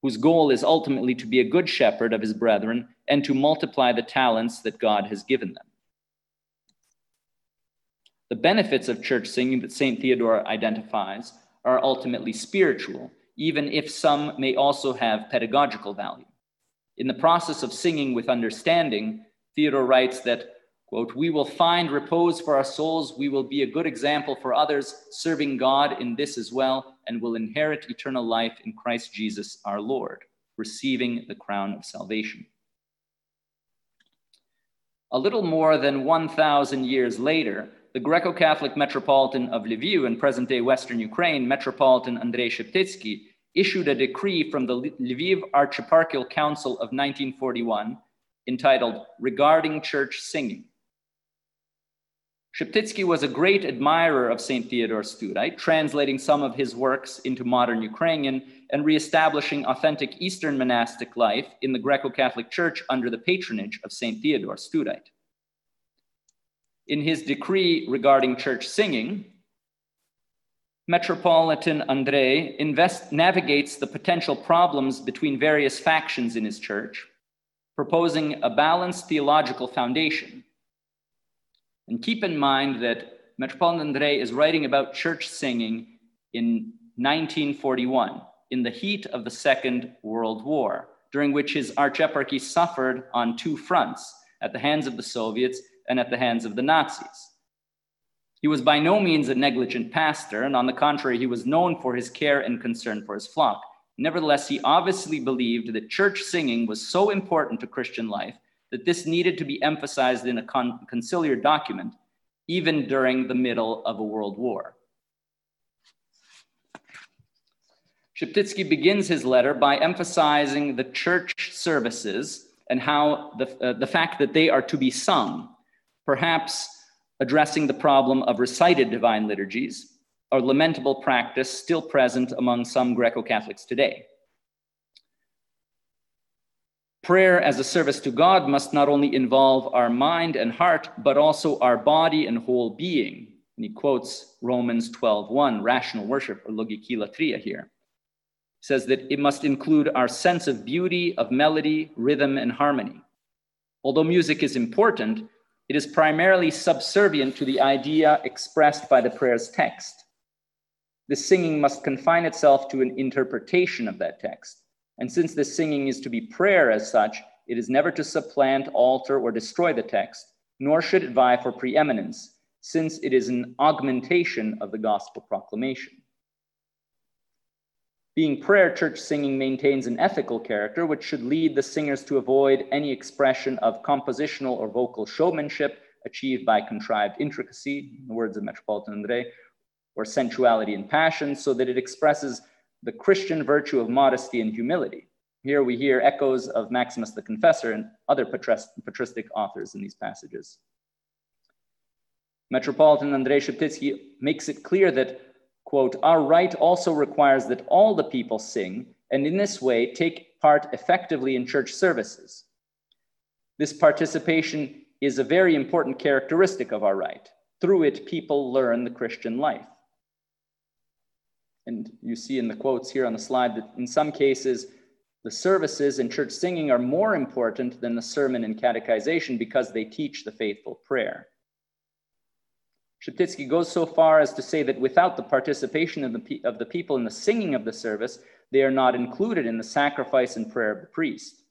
whose goal is ultimately to be a good shepherd of his brethren and to multiply the talents that God has given them. The benefits of church singing that St. Theodore identifies are ultimately spiritual, even if some may also have pedagogical value. In the process of singing with understanding, Theodore writes that, quote, we will find repose for our souls, we will be a good example for others, serving God in this as well, and will inherit eternal life in Christ Jesus our Lord, receiving the crown of salvation. A little more than 1,000 years later, the Greco Catholic Metropolitan of Lviv in present day Western Ukraine, Metropolitan Andrei Sheptitsky, issued a decree from the Lviv Archieparchal Council of 1941 entitled Regarding Church Singing. Sheptitsky was a great admirer of St. Theodore Studite, translating some of his works into modern Ukrainian and reestablishing authentic Eastern monastic life in the Greco Catholic Church under the patronage of St. Theodore Studite. In his decree regarding church singing, Metropolitan Andrei invest, navigates the potential problems between various factions in his church, proposing a balanced theological foundation. And keep in mind that Metropolitan Andrei is writing about church singing in 1941, in the heat of the Second World War, during which his archeparchy suffered on two fronts at the hands of the Soviets and at the hands of the Nazis. He was by no means a negligent pastor, and on the contrary, he was known for his care and concern for his flock. Nevertheless, he obviously believed that church singing was so important to Christian life that this needed to be emphasized in a con- conciliar document, even during the middle of a world war. Sheptitsky begins his letter by emphasizing the church services and how the, uh, the fact that they are to be sung perhaps addressing the problem of recited divine liturgies, a lamentable practice still present among some Greco Catholics today. Prayer as a service to God must not only involve our mind and heart, but also our body and whole being. And he quotes Romans 12:1, rational worship or logiki latria here. He says that it must include our sense of beauty, of melody, rhythm, and harmony. Although music is important, it is primarily subservient to the idea expressed by the prayer's text. The singing must confine itself to an interpretation of that text. And since the singing is to be prayer as such, it is never to supplant, alter, or destroy the text, nor should it vie for preeminence, since it is an augmentation of the gospel proclamation. Being prayer, church singing maintains an ethical character, which should lead the singers to avoid any expression of compositional or vocal showmanship achieved by contrived intricacy, in the words of Metropolitan Andrei, or sensuality and passion, so that it expresses the Christian virtue of modesty and humility. Here we hear echoes of Maximus the Confessor and other patristic authors in these passages. Metropolitan Andrei Sheptitsky makes it clear that quote, our rite also requires that all the people sing and in this way take part effectively in church services. This participation is a very important characteristic of our rite. Through it, people learn the Christian life. And you see in the quotes here on the slide that in some cases, the services and church singing are more important than the sermon and catechization because they teach the faithful prayer. Sheptitsky goes so far as to say that without the participation of the, of the people in the singing of the service, they are not included in the sacrifice and prayer of the priest.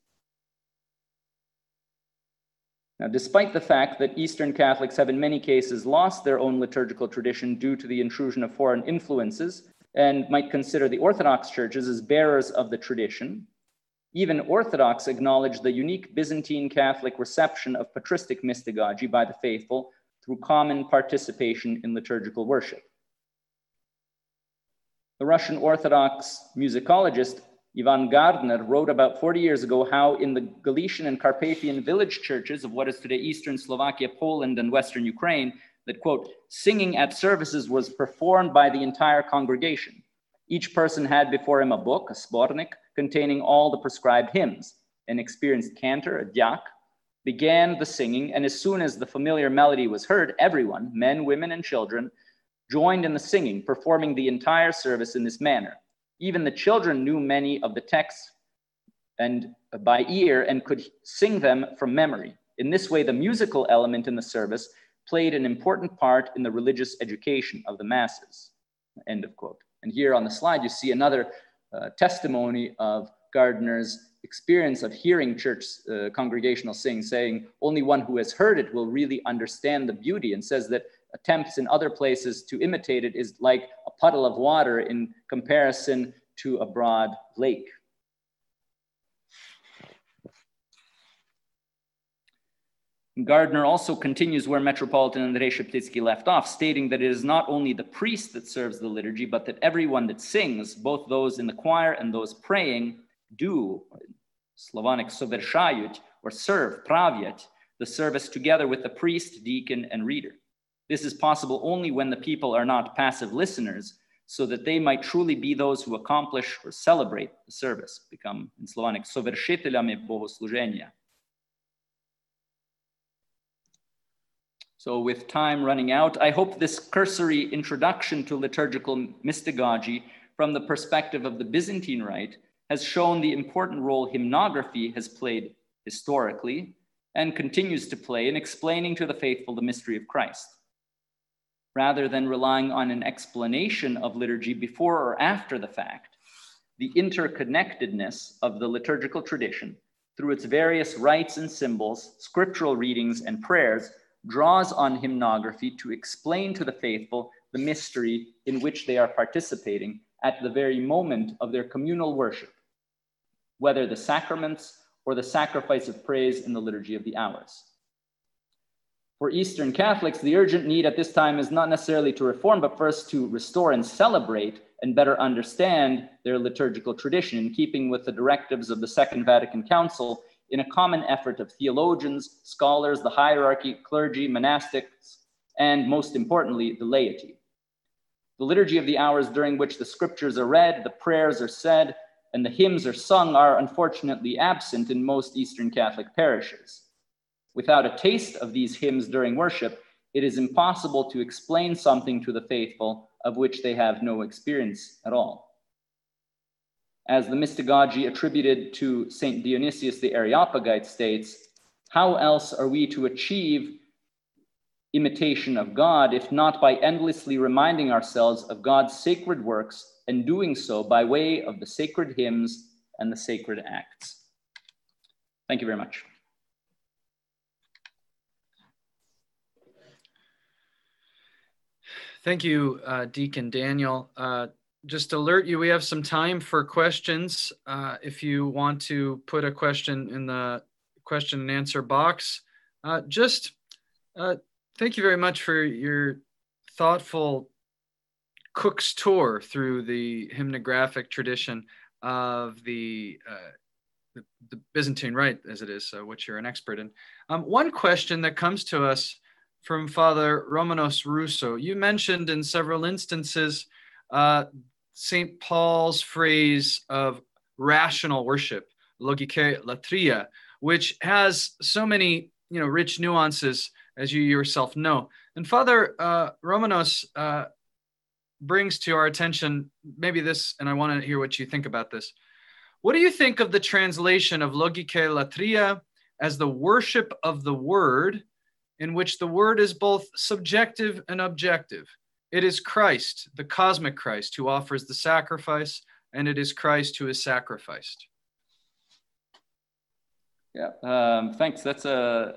Now, despite the fact that Eastern Catholics have in many cases lost their own liturgical tradition due to the intrusion of foreign influences and might consider the Orthodox churches as bearers of the tradition, even Orthodox acknowledge the unique Byzantine Catholic reception of patristic mystagogy by the faithful through common participation in liturgical worship. The Russian Orthodox musicologist Ivan Gardner wrote about 40 years ago how in the Galician and Carpathian village churches of what is today Eastern Slovakia, Poland, and Western Ukraine, that quote, singing at services was performed by the entire congregation. Each person had before him a book, a sbornik, containing all the prescribed hymns. An experienced cantor, a dyak, began the singing, and as soon as the familiar melody was heard, everyone, men, women, and children, joined in the singing, performing the entire service in this manner. Even the children knew many of the texts and uh, by ear and could sing them from memory. In this way, the musical element in the service played an important part in the religious education of the masses. End of quote. And here on the slide, you see another uh, testimony of Gardner's experience of hearing church uh, congregational sing, saying only one who has heard it will really understand the beauty, and says that attempts in other places to imitate it is like a puddle of water in comparison to a broad lake. Gardner also continues where Metropolitan Andrei Sheptytsky left off, stating that it is not only the priest that serves the liturgy, but that everyone that sings, both those in the choir and those praying, do, Slavonic sovershayut, or serve, pravyat, the service together with the priest, deacon, and reader. This is possible only when the people are not passive listeners, so that they might truly be those who accomplish or celebrate the service, become in Slavonic sovershiteljami bogoslужения. So with time running out, I hope this cursory introduction to liturgical mystagogy from the perspective of the Byzantine Rite has shown the important role hymnography has played historically and continues to play in explaining to the faithful the mystery of Christ. Rather than relying on an explanation of liturgy before or after the fact, the interconnectedness of the liturgical tradition through its various rites and symbols, scriptural readings, and prayers draws on hymnography to explain to the faithful the mystery in which they are participating at the very moment of their communal worship, whether the sacraments or the sacrifice of praise in the liturgy of the hours. For Eastern Catholics, the urgent need at this time is not necessarily to reform, but first to restore and celebrate and better understand their liturgical tradition in keeping with the directives of the Second Vatican Council in a common effort of theologians, scholars, the hierarchy, clergy, monastics, and most importantly, the laity. The liturgy of the hours during which the scriptures are read, the prayers are said, and the hymns are sung are unfortunately absent in most Eastern Catholic parishes. Without a taste of these hymns during worship, it is impossible to explain something to the faithful of which they have no experience at all as the mystagogy attributed to St. Dionysius the Areopagite states, how else are we to achieve imitation of God if not by endlessly reminding ourselves of God's sacred works and doing so by way of the sacred hymns and the sacred acts? Thank you very much. Thank you, uh, Deacon Daniel. Uh, just alert you, we have some time for questions. Uh, if you want to put a question in the question and answer box, uh, just uh, thank you very much for your thoughtful cook's tour through the hymnographic tradition of the, uh, the, the, Byzantine Rite, as it is, uh, which you're an expert in. Um, one question that comes to us from Father Romanos Russo, you mentioned in several instances uh, St. Paul's phrase of rational worship, logike latria, which has so many you know rich nuances, as you yourself know. And Father uh, Romanos uh, brings to our attention maybe this, and I want to hear what you think about this. What do you think of the translation of logike latria as the worship of the word, in which the word is both subjective and objective? It is Christ, the cosmic Christ, who offers the sacrifice, and it is Christ who is sacrificed. Yeah, um, thanks. That's a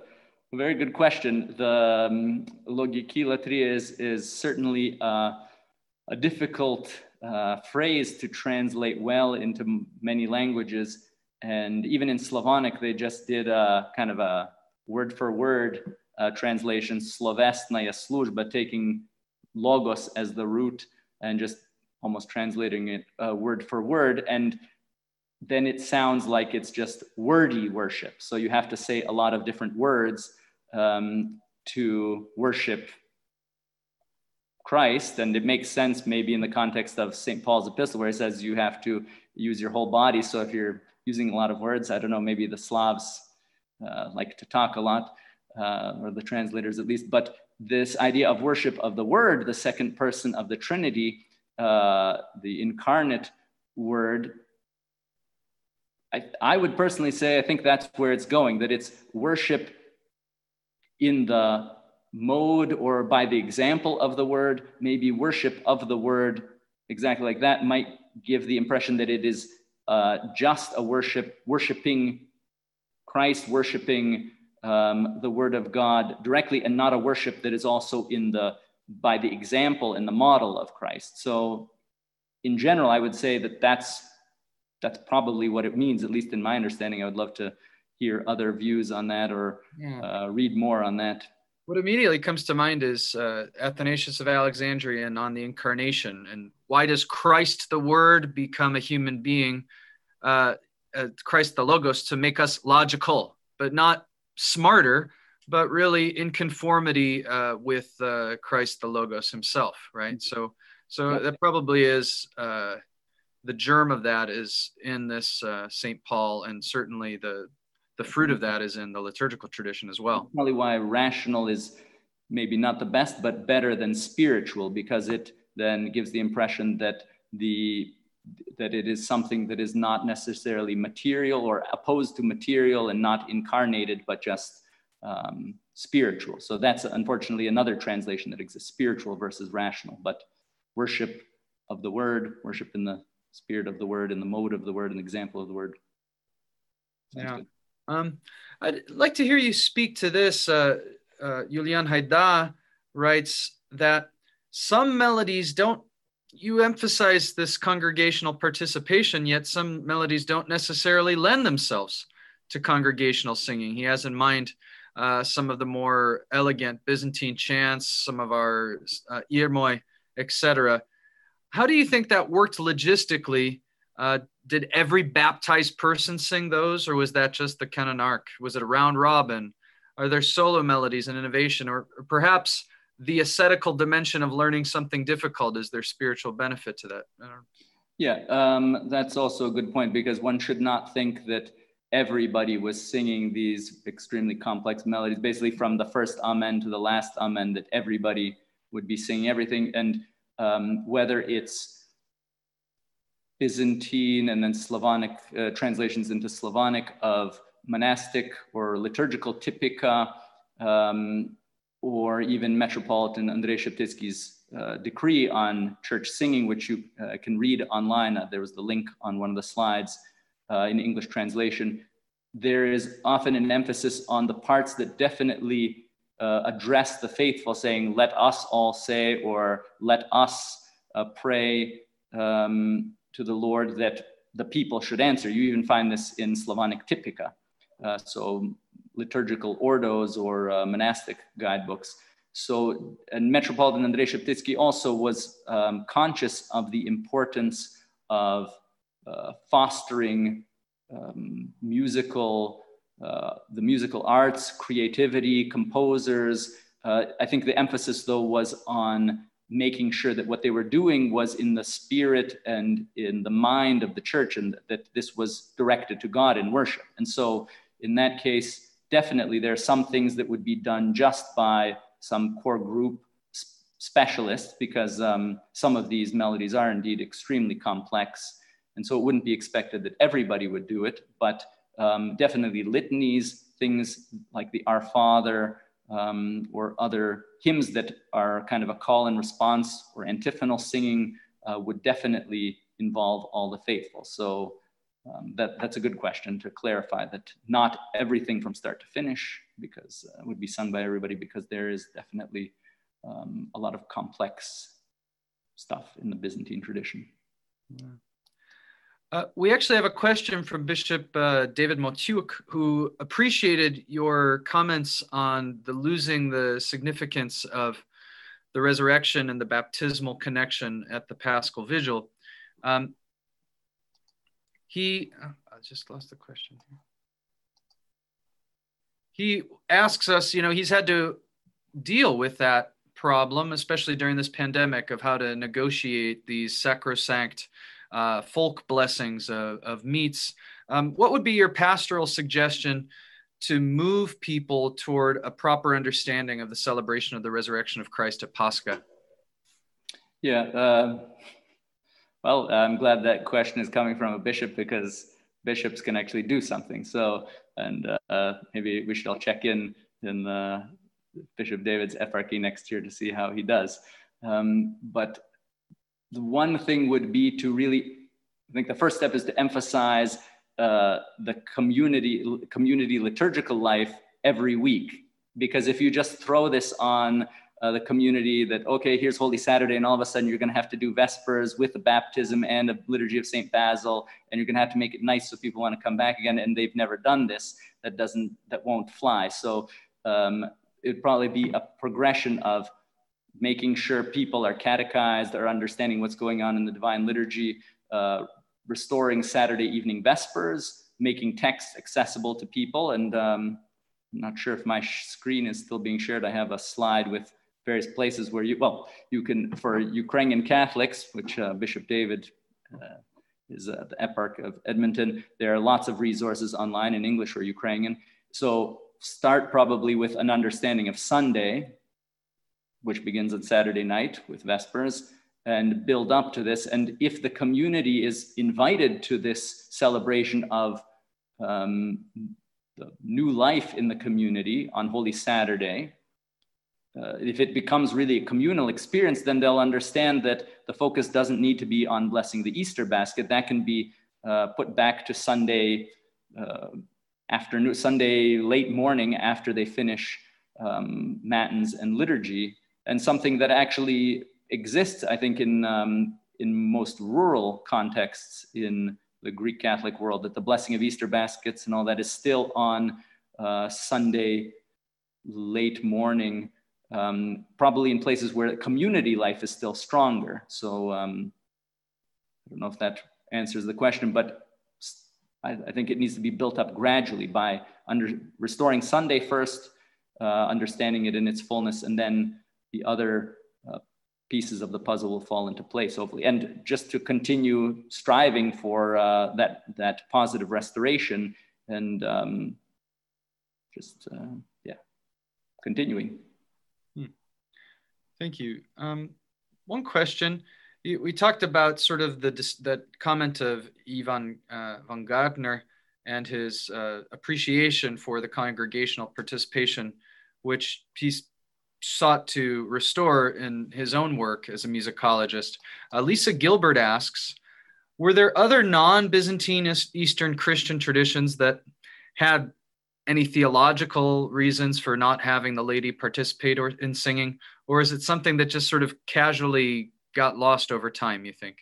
very good question. The um, logiki latria is, is certainly uh, a difficult uh, phrase to translate well into many languages. And even in Slavonic, they just did a kind of a word for word uh, translation, slovesnaya služba, taking logos as the root and just almost translating it uh, word for word. And then it sounds like it's just wordy worship. So you have to say a lot of different words um, to worship Christ. And it makes sense maybe in the context of St. Paul's epistle, where it says you have to use your whole body. So if you're using a lot of words, I don't know, maybe the Slavs uh, like to talk a lot, uh, or the translators at least, but this idea of worship of the Word, the second person of the Trinity, uh, the incarnate Word, I, I would personally say I think that's where it's going, that it's worship in the mode or by the example of the Word, maybe worship of the Word, exactly like that, might give the impression that it is uh, just a worship, worshiping Christ, worshiping um, the word of God directly and not a worship that is also in the by the example and the model of Christ. So in general, I would say that that's that's probably what it means, at least in my understanding. I would love to hear other views on that or yeah. uh, read more on that. What immediately comes to mind is uh, Athanasius of Alexandria and on the incarnation. And why does Christ the Word become a human being, uh, uh Christ the Logos, to make us logical, but not smarter, but really in conformity uh, with uh, Christ the Logos himself, right? Mm-hmm. So, so that probably is uh, the germ of that is in this uh, Saint Paul, and certainly the the fruit of mm-hmm. that is in the liturgical tradition as well. Probably why rational is maybe not the best, but better than spiritual, because it then gives the impression that the that it is something that is not necessarily material or opposed to material and not incarnated, but just um, spiritual. So that's unfortunately another translation that exists spiritual versus rational, but worship of the word, worship in the spirit of the word, in the mode of the word, an example of the word. Sounds yeah. Um, I'd like to hear you speak to this. Uh, uh, Julian Hayda writes that some melodies don't you emphasize this congregational participation, yet some melodies don't necessarily lend themselves to congregational singing. He has in mind uh, some of the more elegant Byzantine chants, some of our uh, Irmoi, etc. How do you think that worked logistically? Uh, did every baptized person sing those, or was that just the canonarch? Was it a round robin? Are there solo melodies and innovation, or, or perhaps the ascetical dimension of learning something difficult is there spiritual benefit to that yeah um, that's also a good point because one should not think that everybody was singing these extremely complex melodies basically from the first amen to the last amen that everybody would be singing everything and um, whether it's byzantine and then slavonic uh, translations into slavonic of monastic or liturgical typica um, or even Metropolitan Andrei Sheptytsky's uh, decree on church singing, which you uh, can read online. Uh, there was the link on one of the slides uh, in English translation. There is often an emphasis on the parts that definitely uh, address the faithful, saying, let us all say, or let us pray um, to the Lord that the people should answer. You even find this in Slavonic Typica. so liturgical ordos or uh, monastic guidebooks. So, and Metropolitan Andrei Sheptytsky also was um, conscious of the importance of uh, fostering um, musical, uh, the musical arts, creativity, composers. Uh, I think the emphasis, though, was on making sure that what they were doing was in the spirit and in the mind of the church, and that this was directed to God in worship. And so, in that case, definitely there are some things that would be done just by some core group specialists because um, some of these melodies are indeed extremely complex. And so it wouldn't be expected that everybody would do it, but um, definitely litanies, things like the Our Father um, or other hymns that are kind of a call and response or antiphonal singing uh, would definitely involve all the faithful. So um, that, that's a good question to clarify that not everything from start to finish, because uh, would be sung by everybody, because there is definitely um, a lot of complex stuff in the Byzantine tradition. Yeah. Uh, we actually have a question from Bishop uh, David Motiuk, who appreciated your comments on the losing the significance of the resurrection and the baptismal connection at the Paschal Vigil. Um, he, oh, I just lost the question. He asks us, you know, he's had to deal with that problem, especially during this pandemic, of how to negotiate these sacrosanct uh, folk blessings of, of meats. Um, what would be your pastoral suggestion to move people toward a proper understanding of the celebration of the resurrection of Christ at Pascha? Yeah, uh, well, I'm glad that question is coming from a bishop because bishops can actually do something. So, and uh, maybe we should all check in in the Bishop David's eparchy next year to see how he does. Um, but the one thing would be to really, I think the first step is to emphasize uh, the community community liturgical life every week. Because if you just throw this on uh, the community that okay, here's Holy Saturday, and all of a sudden you're going to have to do Vespers with the baptism and a liturgy of Saint Basil, and you're going to have to make it nice so people want to come back again, and they've never done this. That doesn't that won't fly. So um, it'd probably be a progression of making sure people are catechized, are understanding what's going on in the divine liturgy, uh, restoring Saturday evening Vespers, making text accessible to people. And um, I'm not sure if my screen is still being shared. I have a slide with various places where you, well, you can, for Ukrainian Catholics, which uh, Bishop David uh, is uh, the Eparch of Edmonton, there are lots of resources online in English or Ukrainian. So start probably with an understanding of Sunday, which begins on Saturday night with Vespers, and build up to this. And if the community is invited to this celebration of um, the new life in the community on Holy Saturday, uh, if it becomes really a communal experience, then they'll understand that the focus doesn't need to be on blessing the Easter basket. That can be uh, put back to Sunday uh, afternoon, Sunday late morning after they finish um, matins and liturgy, and something that actually exists, I think, in, um, in most rural contexts in the Greek Catholic world, that the blessing of Easter baskets and all that is still on uh, Sunday late morning, um, probably in places where community life is still stronger. So um, I don't know if that answers the question, but I, I, think it needs to be built up gradually by under, restoring Sunday first, uh, understanding it in its fullness, and then the other uh, pieces of the puzzle will fall into place, hopefully. And just to continue striving for uh, that, that positive restoration and um, just, uh, yeah, continuing. Hmm. Thank you. Um, one question. We talked about sort of the that comment of Ivan uh, von Gardner and his uh, appreciation for the congregational participation, which he's sought to restore in his own work as a musicologist. Uh, Lisa Gilbert asks Were there other non Byzantine Eastern Christian traditions that had any theological reasons for not having the laity participate or, in singing? Or is it something that just sort of casually got lost over time, you think?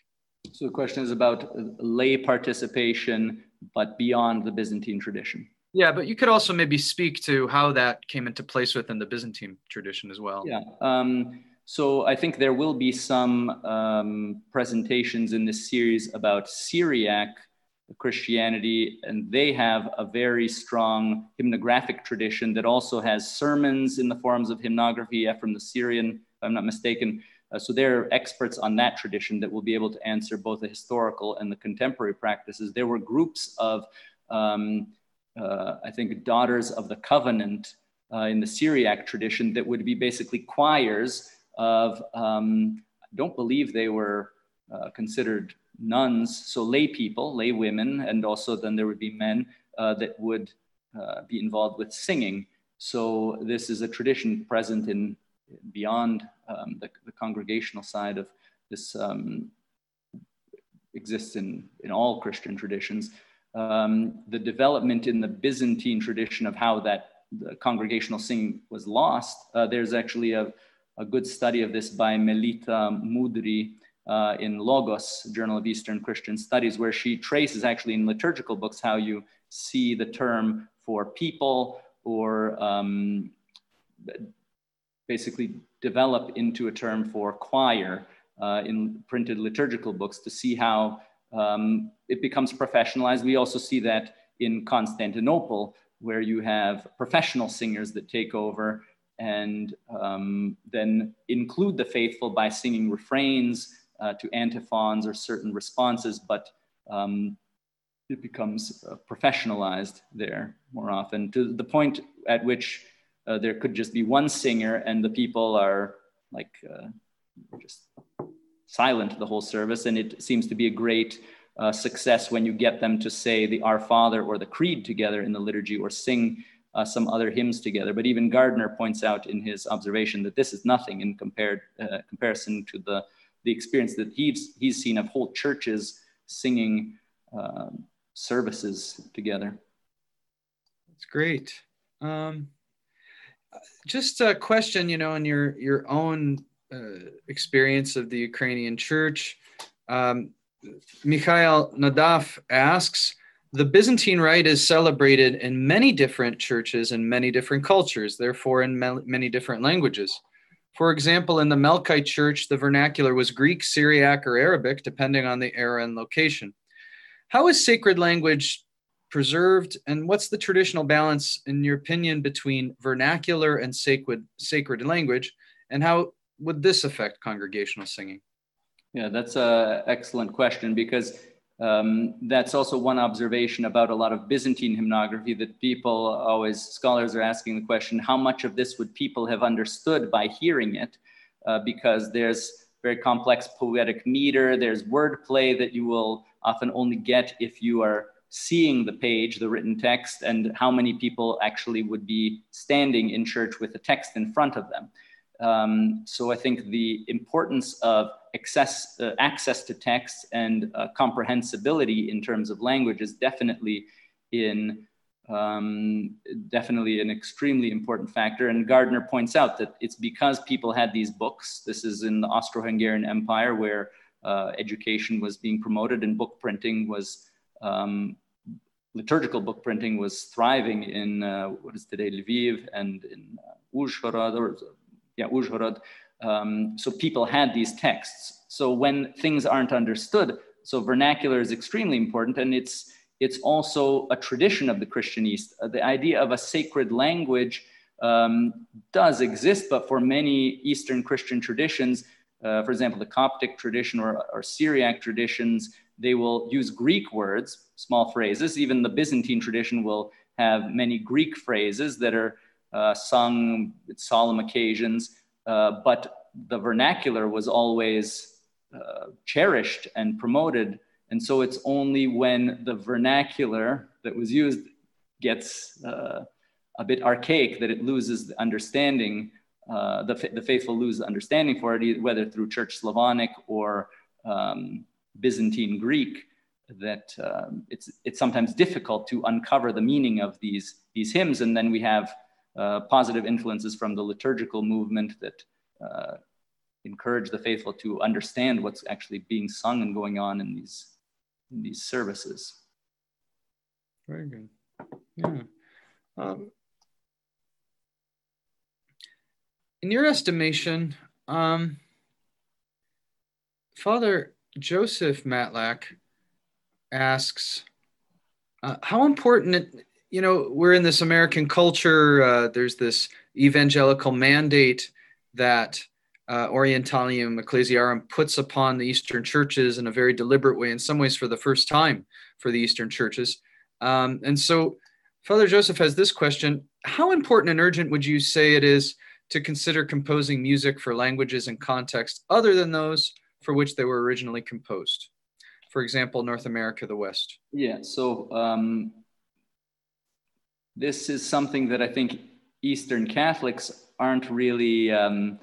So the question is about lay participation, but beyond the Byzantine tradition. Yeah, but you could also maybe speak to how that came into place within the Byzantine tradition as well. Yeah. Um, so I think there will be some um, presentations in this series about Syriac Christianity, and they have a very strong hymnographic tradition that also has sermons in the forms of hymnography from the Syrian, if I'm not mistaken. Uh, so they're experts on that tradition that will be able to answer both the historical and the contemporary practices. There were groups of um, uh, I think, daughters of the covenant uh, in the Syriac tradition that would be basically choirs of, um, I don't believe they were uh, considered nuns, so lay people, lay women, and also then there would be men uh, that would uh, be involved with singing. So this is a tradition present in beyond um, the, the, congregational side of this um, exists in, in all Christian traditions um, the development in the Byzantine tradition of how that congregational singing was lost. Uh, there's actually a, a, good study of this by Melita Mudri uh, in Logos, Journal of Eastern Christian Studies, where she traces actually in liturgical books how you see the term for people or um, basically develop into a term for choir uh, in printed liturgical books to see how um, it becomes professionalized. We also see that in Constantinople, where you have professional singers that take over and um, then include the faithful by singing refrains uh, to antiphons or certain responses, but um, it becomes uh, professionalized there more often to the point at which uh, there could just be one singer and the people are like uh, just silent the whole service. And it seems to be a great uh, success when you get them to say the Our Father or the Creed together in the liturgy or sing uh, some other hymns together. But even Gardner points out in his observation that this is nothing in compared, uh, comparison to the, the experience that he's, he's seen of whole churches singing um, services together. That's great. Um, just a question, you know, in your your own uh, experience of the Ukrainian church, um, Mikhail Nadaf asks, the Byzantine Rite is celebrated in many different churches and many different cultures, therefore in many different languages. For example, in the Melkite Church, the vernacular was Greek, Syriac, or Arabic, depending on the era and location. How is sacred language preserved, and what's the traditional balance, in your opinion, between vernacular and sacred sacred language, and how would this affect congregational singing? Yeah, that's an excellent question because um, that's also one observation about a lot of Byzantine hymnography that people always, scholars are asking the question how much of this would people have understood by hearing it? Uh, because there's very complex poetic meter, there's wordplay that you will often only get if you are seeing the page, the written text, and how many people actually would be standing in church with the text in front of them. Um, so I think the importance of access, uh, access to text and uh, comprehensibility in terms of language is definitely in um, definitely an extremely important factor. And Gardner points out that it's because people had these books. This is in the Austro-Hungarian Empire where uh, education was being promoted and book printing was um, liturgical book printing was thriving in uh, what is today Lviv and in Uzhhorod, or yeah, Uzhhorod. Um, so people had these texts. So when things aren't understood, so vernacular is extremely important, and it's it's also a tradition of the Christian East. Uh, the idea of a sacred language um, does exist, but for many Eastern Christian traditions, uh, for example, the Coptic tradition or, or Syriac traditions, they will use Greek words, small phrases. Even the Byzantine tradition will have many Greek phrases that are sung at solemn occasions, uh, but the vernacular was always uh, cherished and promoted. And so it's only when the vernacular that was used gets uh, a bit archaic that it loses the understanding, uh, the, the faithful lose the understanding for it, whether through Church Slavonic or um, Byzantine Greek that um, it's, it's sometimes difficult to uncover the meaning of these, these hymns. And then we have uh, positive influences from the liturgical movement that uh, encourage the faithful to understand what's actually being sung and going on in these, in these services. Very good. Yeah. Um, in your estimation, um, Father, Joseph Matlack asks, uh, how important, you know, we're in this American culture, uh, there's this evangelical mandate that uh, Orientalium Ecclesiarum puts upon the Eastern churches in a very deliberate way, in some ways for the first time for the Eastern churches. Um, and so Father Joseph has this question How important and urgent would you say it is to consider composing music for languages and contexts other than those for which they were originally composed. For example, North America, the West. Yeah, so um, this is something that I think Eastern Catholics aren't really um,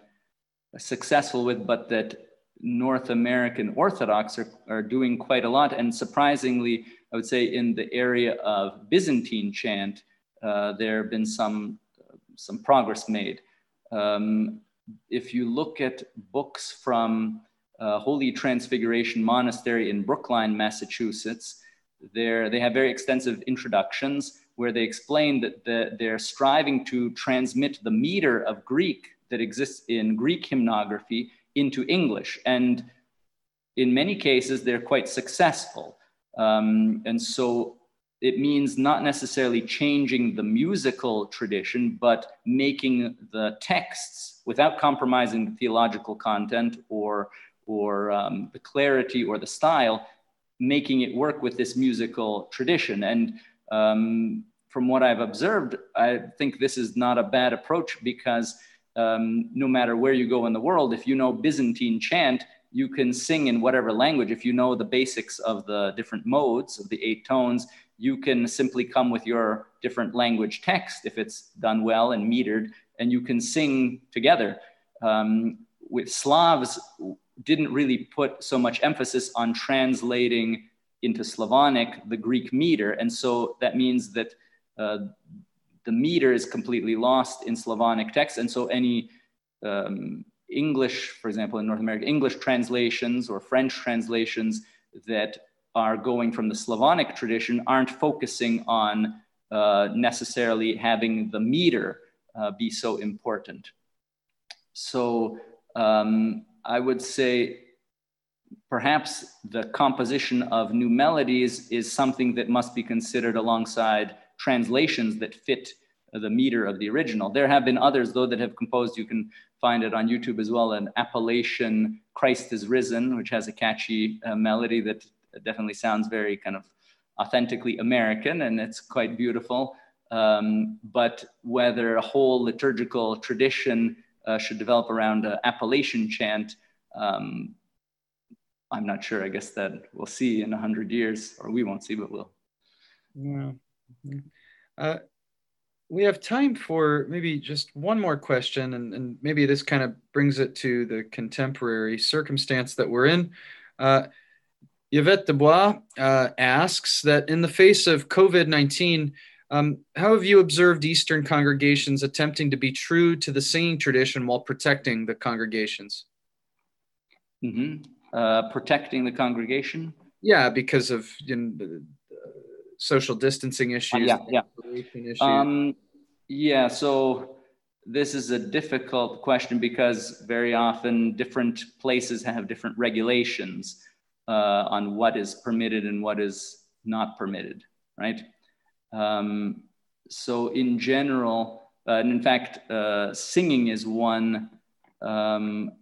successful with, but that North American Orthodox are, are doing quite a lot. And surprisingly, I would say in the area of Byzantine chant, uh, there have been some, some progress made. Um, if you look at books from uh, Holy Transfiguration Monastery in Brookline, Massachusetts. There, they have very extensive introductions where they explain that the, they're striving to transmit the meter of Greek that exists in Greek hymnography into English. And in many cases, they're quite successful. Um, and so it means not necessarily changing the musical tradition, but making the texts without compromising the theological content or or um, the clarity or the style, making it work with this musical tradition. And um, from what I've observed, I think this is not a bad approach because um, no matter where you go in the world, if you know Byzantine chant, you can sing in whatever language. If you know the basics of the different modes of the eight tones, you can simply come with your different language text if it's done well and metered, and you can sing together. Um, with Slavs, didn't really put so much emphasis on translating into Slavonic the Greek meter, and so that means that uh, the meter is completely lost in Slavonic texts. and so any um, English, for example, in North America, English translations or French translations that are going from the Slavonic tradition aren't focusing on uh, necessarily having the meter uh, be so important. So um, I would say perhaps the composition of new melodies is something that must be considered alongside translations that fit the meter of the original. There have been others, though, that have composed, you can find it on YouTube as well, an Appalachian Christ is Risen, which has a catchy uh, melody that definitely sounds very kind of authentically American and it's quite beautiful. Um, but whether a whole liturgical tradition uh, should develop around an Appalachian chant, um, I'm not sure. I guess that we'll see in a hundred years, or we won't see, but we'll. Yeah. Uh, we have time for maybe just one more question, and, and, maybe this kind of brings it to the contemporary circumstance that we're in. Uh, Yvette Dubois uh, asks that in the face of COVID 19, um, how have you observed Eastern congregations attempting to be true to the singing tradition while protecting the congregations? Mm-hmm. Uh, protecting the congregation? Yeah, because of you know, social distancing issues. Uh, yeah, yeah. Issues. Um, yeah, so this is a difficult question because very often different places have different regulations uh, on what is permitted and what is not permitted, right? Um, so in general, uh, and in fact, uh, singing is one um,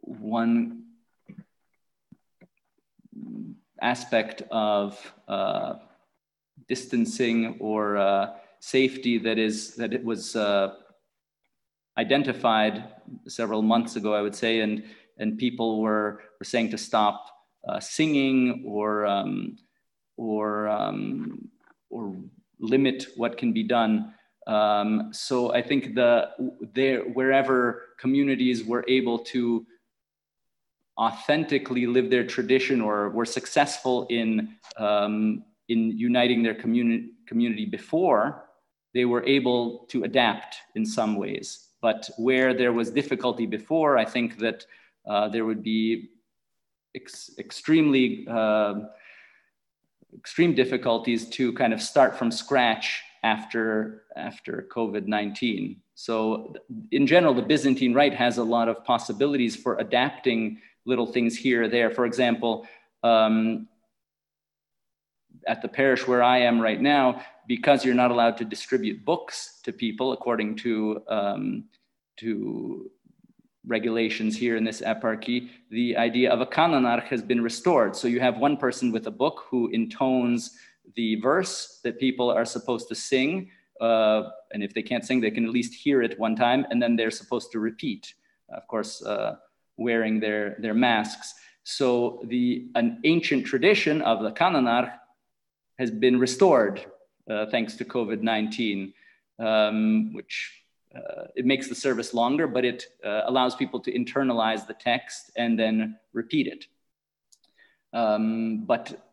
one aspect of uh, distancing or uh, safety that is that it was uh, identified several months ago, I would say, and and people were were saying to stop uh, singing or um, or um, or limit what can be done. Um, so I think the there wherever communities were able to authentically live their tradition or were successful in, um, in uniting their community, community before, they were able to adapt in some ways. But where there was difficulty before, I think that uh, there would be ex extremely uh, extreme difficulties to kind of start from scratch after after COVID-19. So in general, the Byzantine Rite has a lot of possibilities for adapting little things here or there. For example, um, at the parish where I am right now, because you're not allowed to distribute books to people according to um, to regulations here in this eparchy, the idea of a canonarch has been restored. So you have one person with a book who intones the verse that people are supposed to sing. Uh, and if they can't sing, they can at least hear it one time, and then they're supposed to repeat. Of course, uh, wearing their, their masks. So the, an ancient tradition of the canonarch has been restored uh, thanks to COVID-19, um, which uh, it makes the service longer, but it uh, allows people to internalize the text and then repeat it. Um, but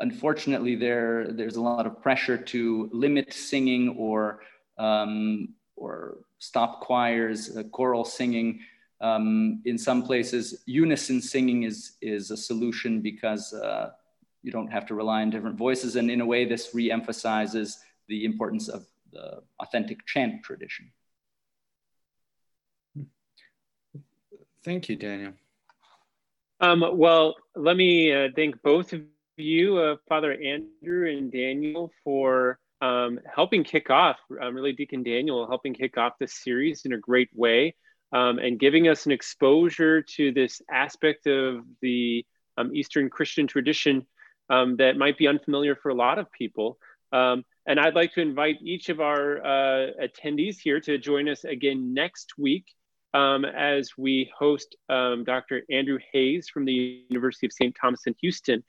unfortunately, there, there's a lot of pressure to limit singing or, um, or stop choirs, uh, choral singing um, in some places, unison singing is, is a solution because uh, you don't have to rely on different voices. And in a way, this re-emphasizes the importance of the authentic chant tradition. Thank you, Daniel. Um, well, let me uh, thank both of you, uh, Father Andrew and Daniel, for um, helping kick off, um, really Deacon Daniel helping kick off this series in a great way um, and giving us an exposure to this aspect of the um, Eastern Christian tradition um, that might be unfamiliar for a lot of people. Um, and I'd like to invite each of our uh, attendees here to join us again next week um, as we host um, Dr. Andrew Hayes from the University of St. Thomas in Houston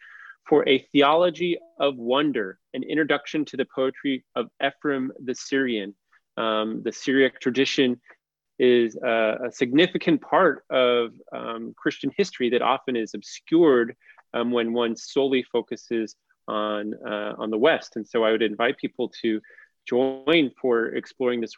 for a theology of wonder, an introduction to the poetry of Ephraim the Syrian. The Syriac tradition is a, a significant part of um, Christian history that often is obscured um, when one solely focuses on uh, on the West. And so I would invite people to join for exploring this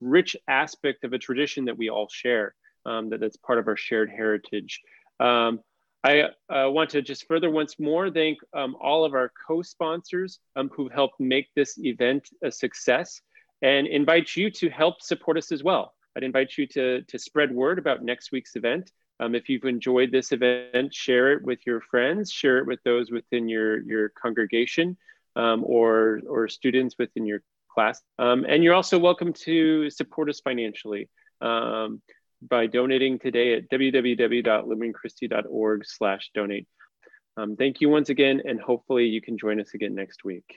rich aspect of a tradition that we all share, um, that, that's part of our shared heritage. Um, I uh, want to just further once more thank um, all of our co-sponsors um, who've helped make this event a success and invite you to help support us as well. I'd invite you to, to spread word about next week's event. Um, if you've enjoyed this event, share it with your friends, share it with those within your, your congregation um, or, or students within your class. Um, and you're also welcome to support us financially um, by donating today at www.lumenchristi.org slash donate. Um, thank you once again, and hopefully you can join us again next week.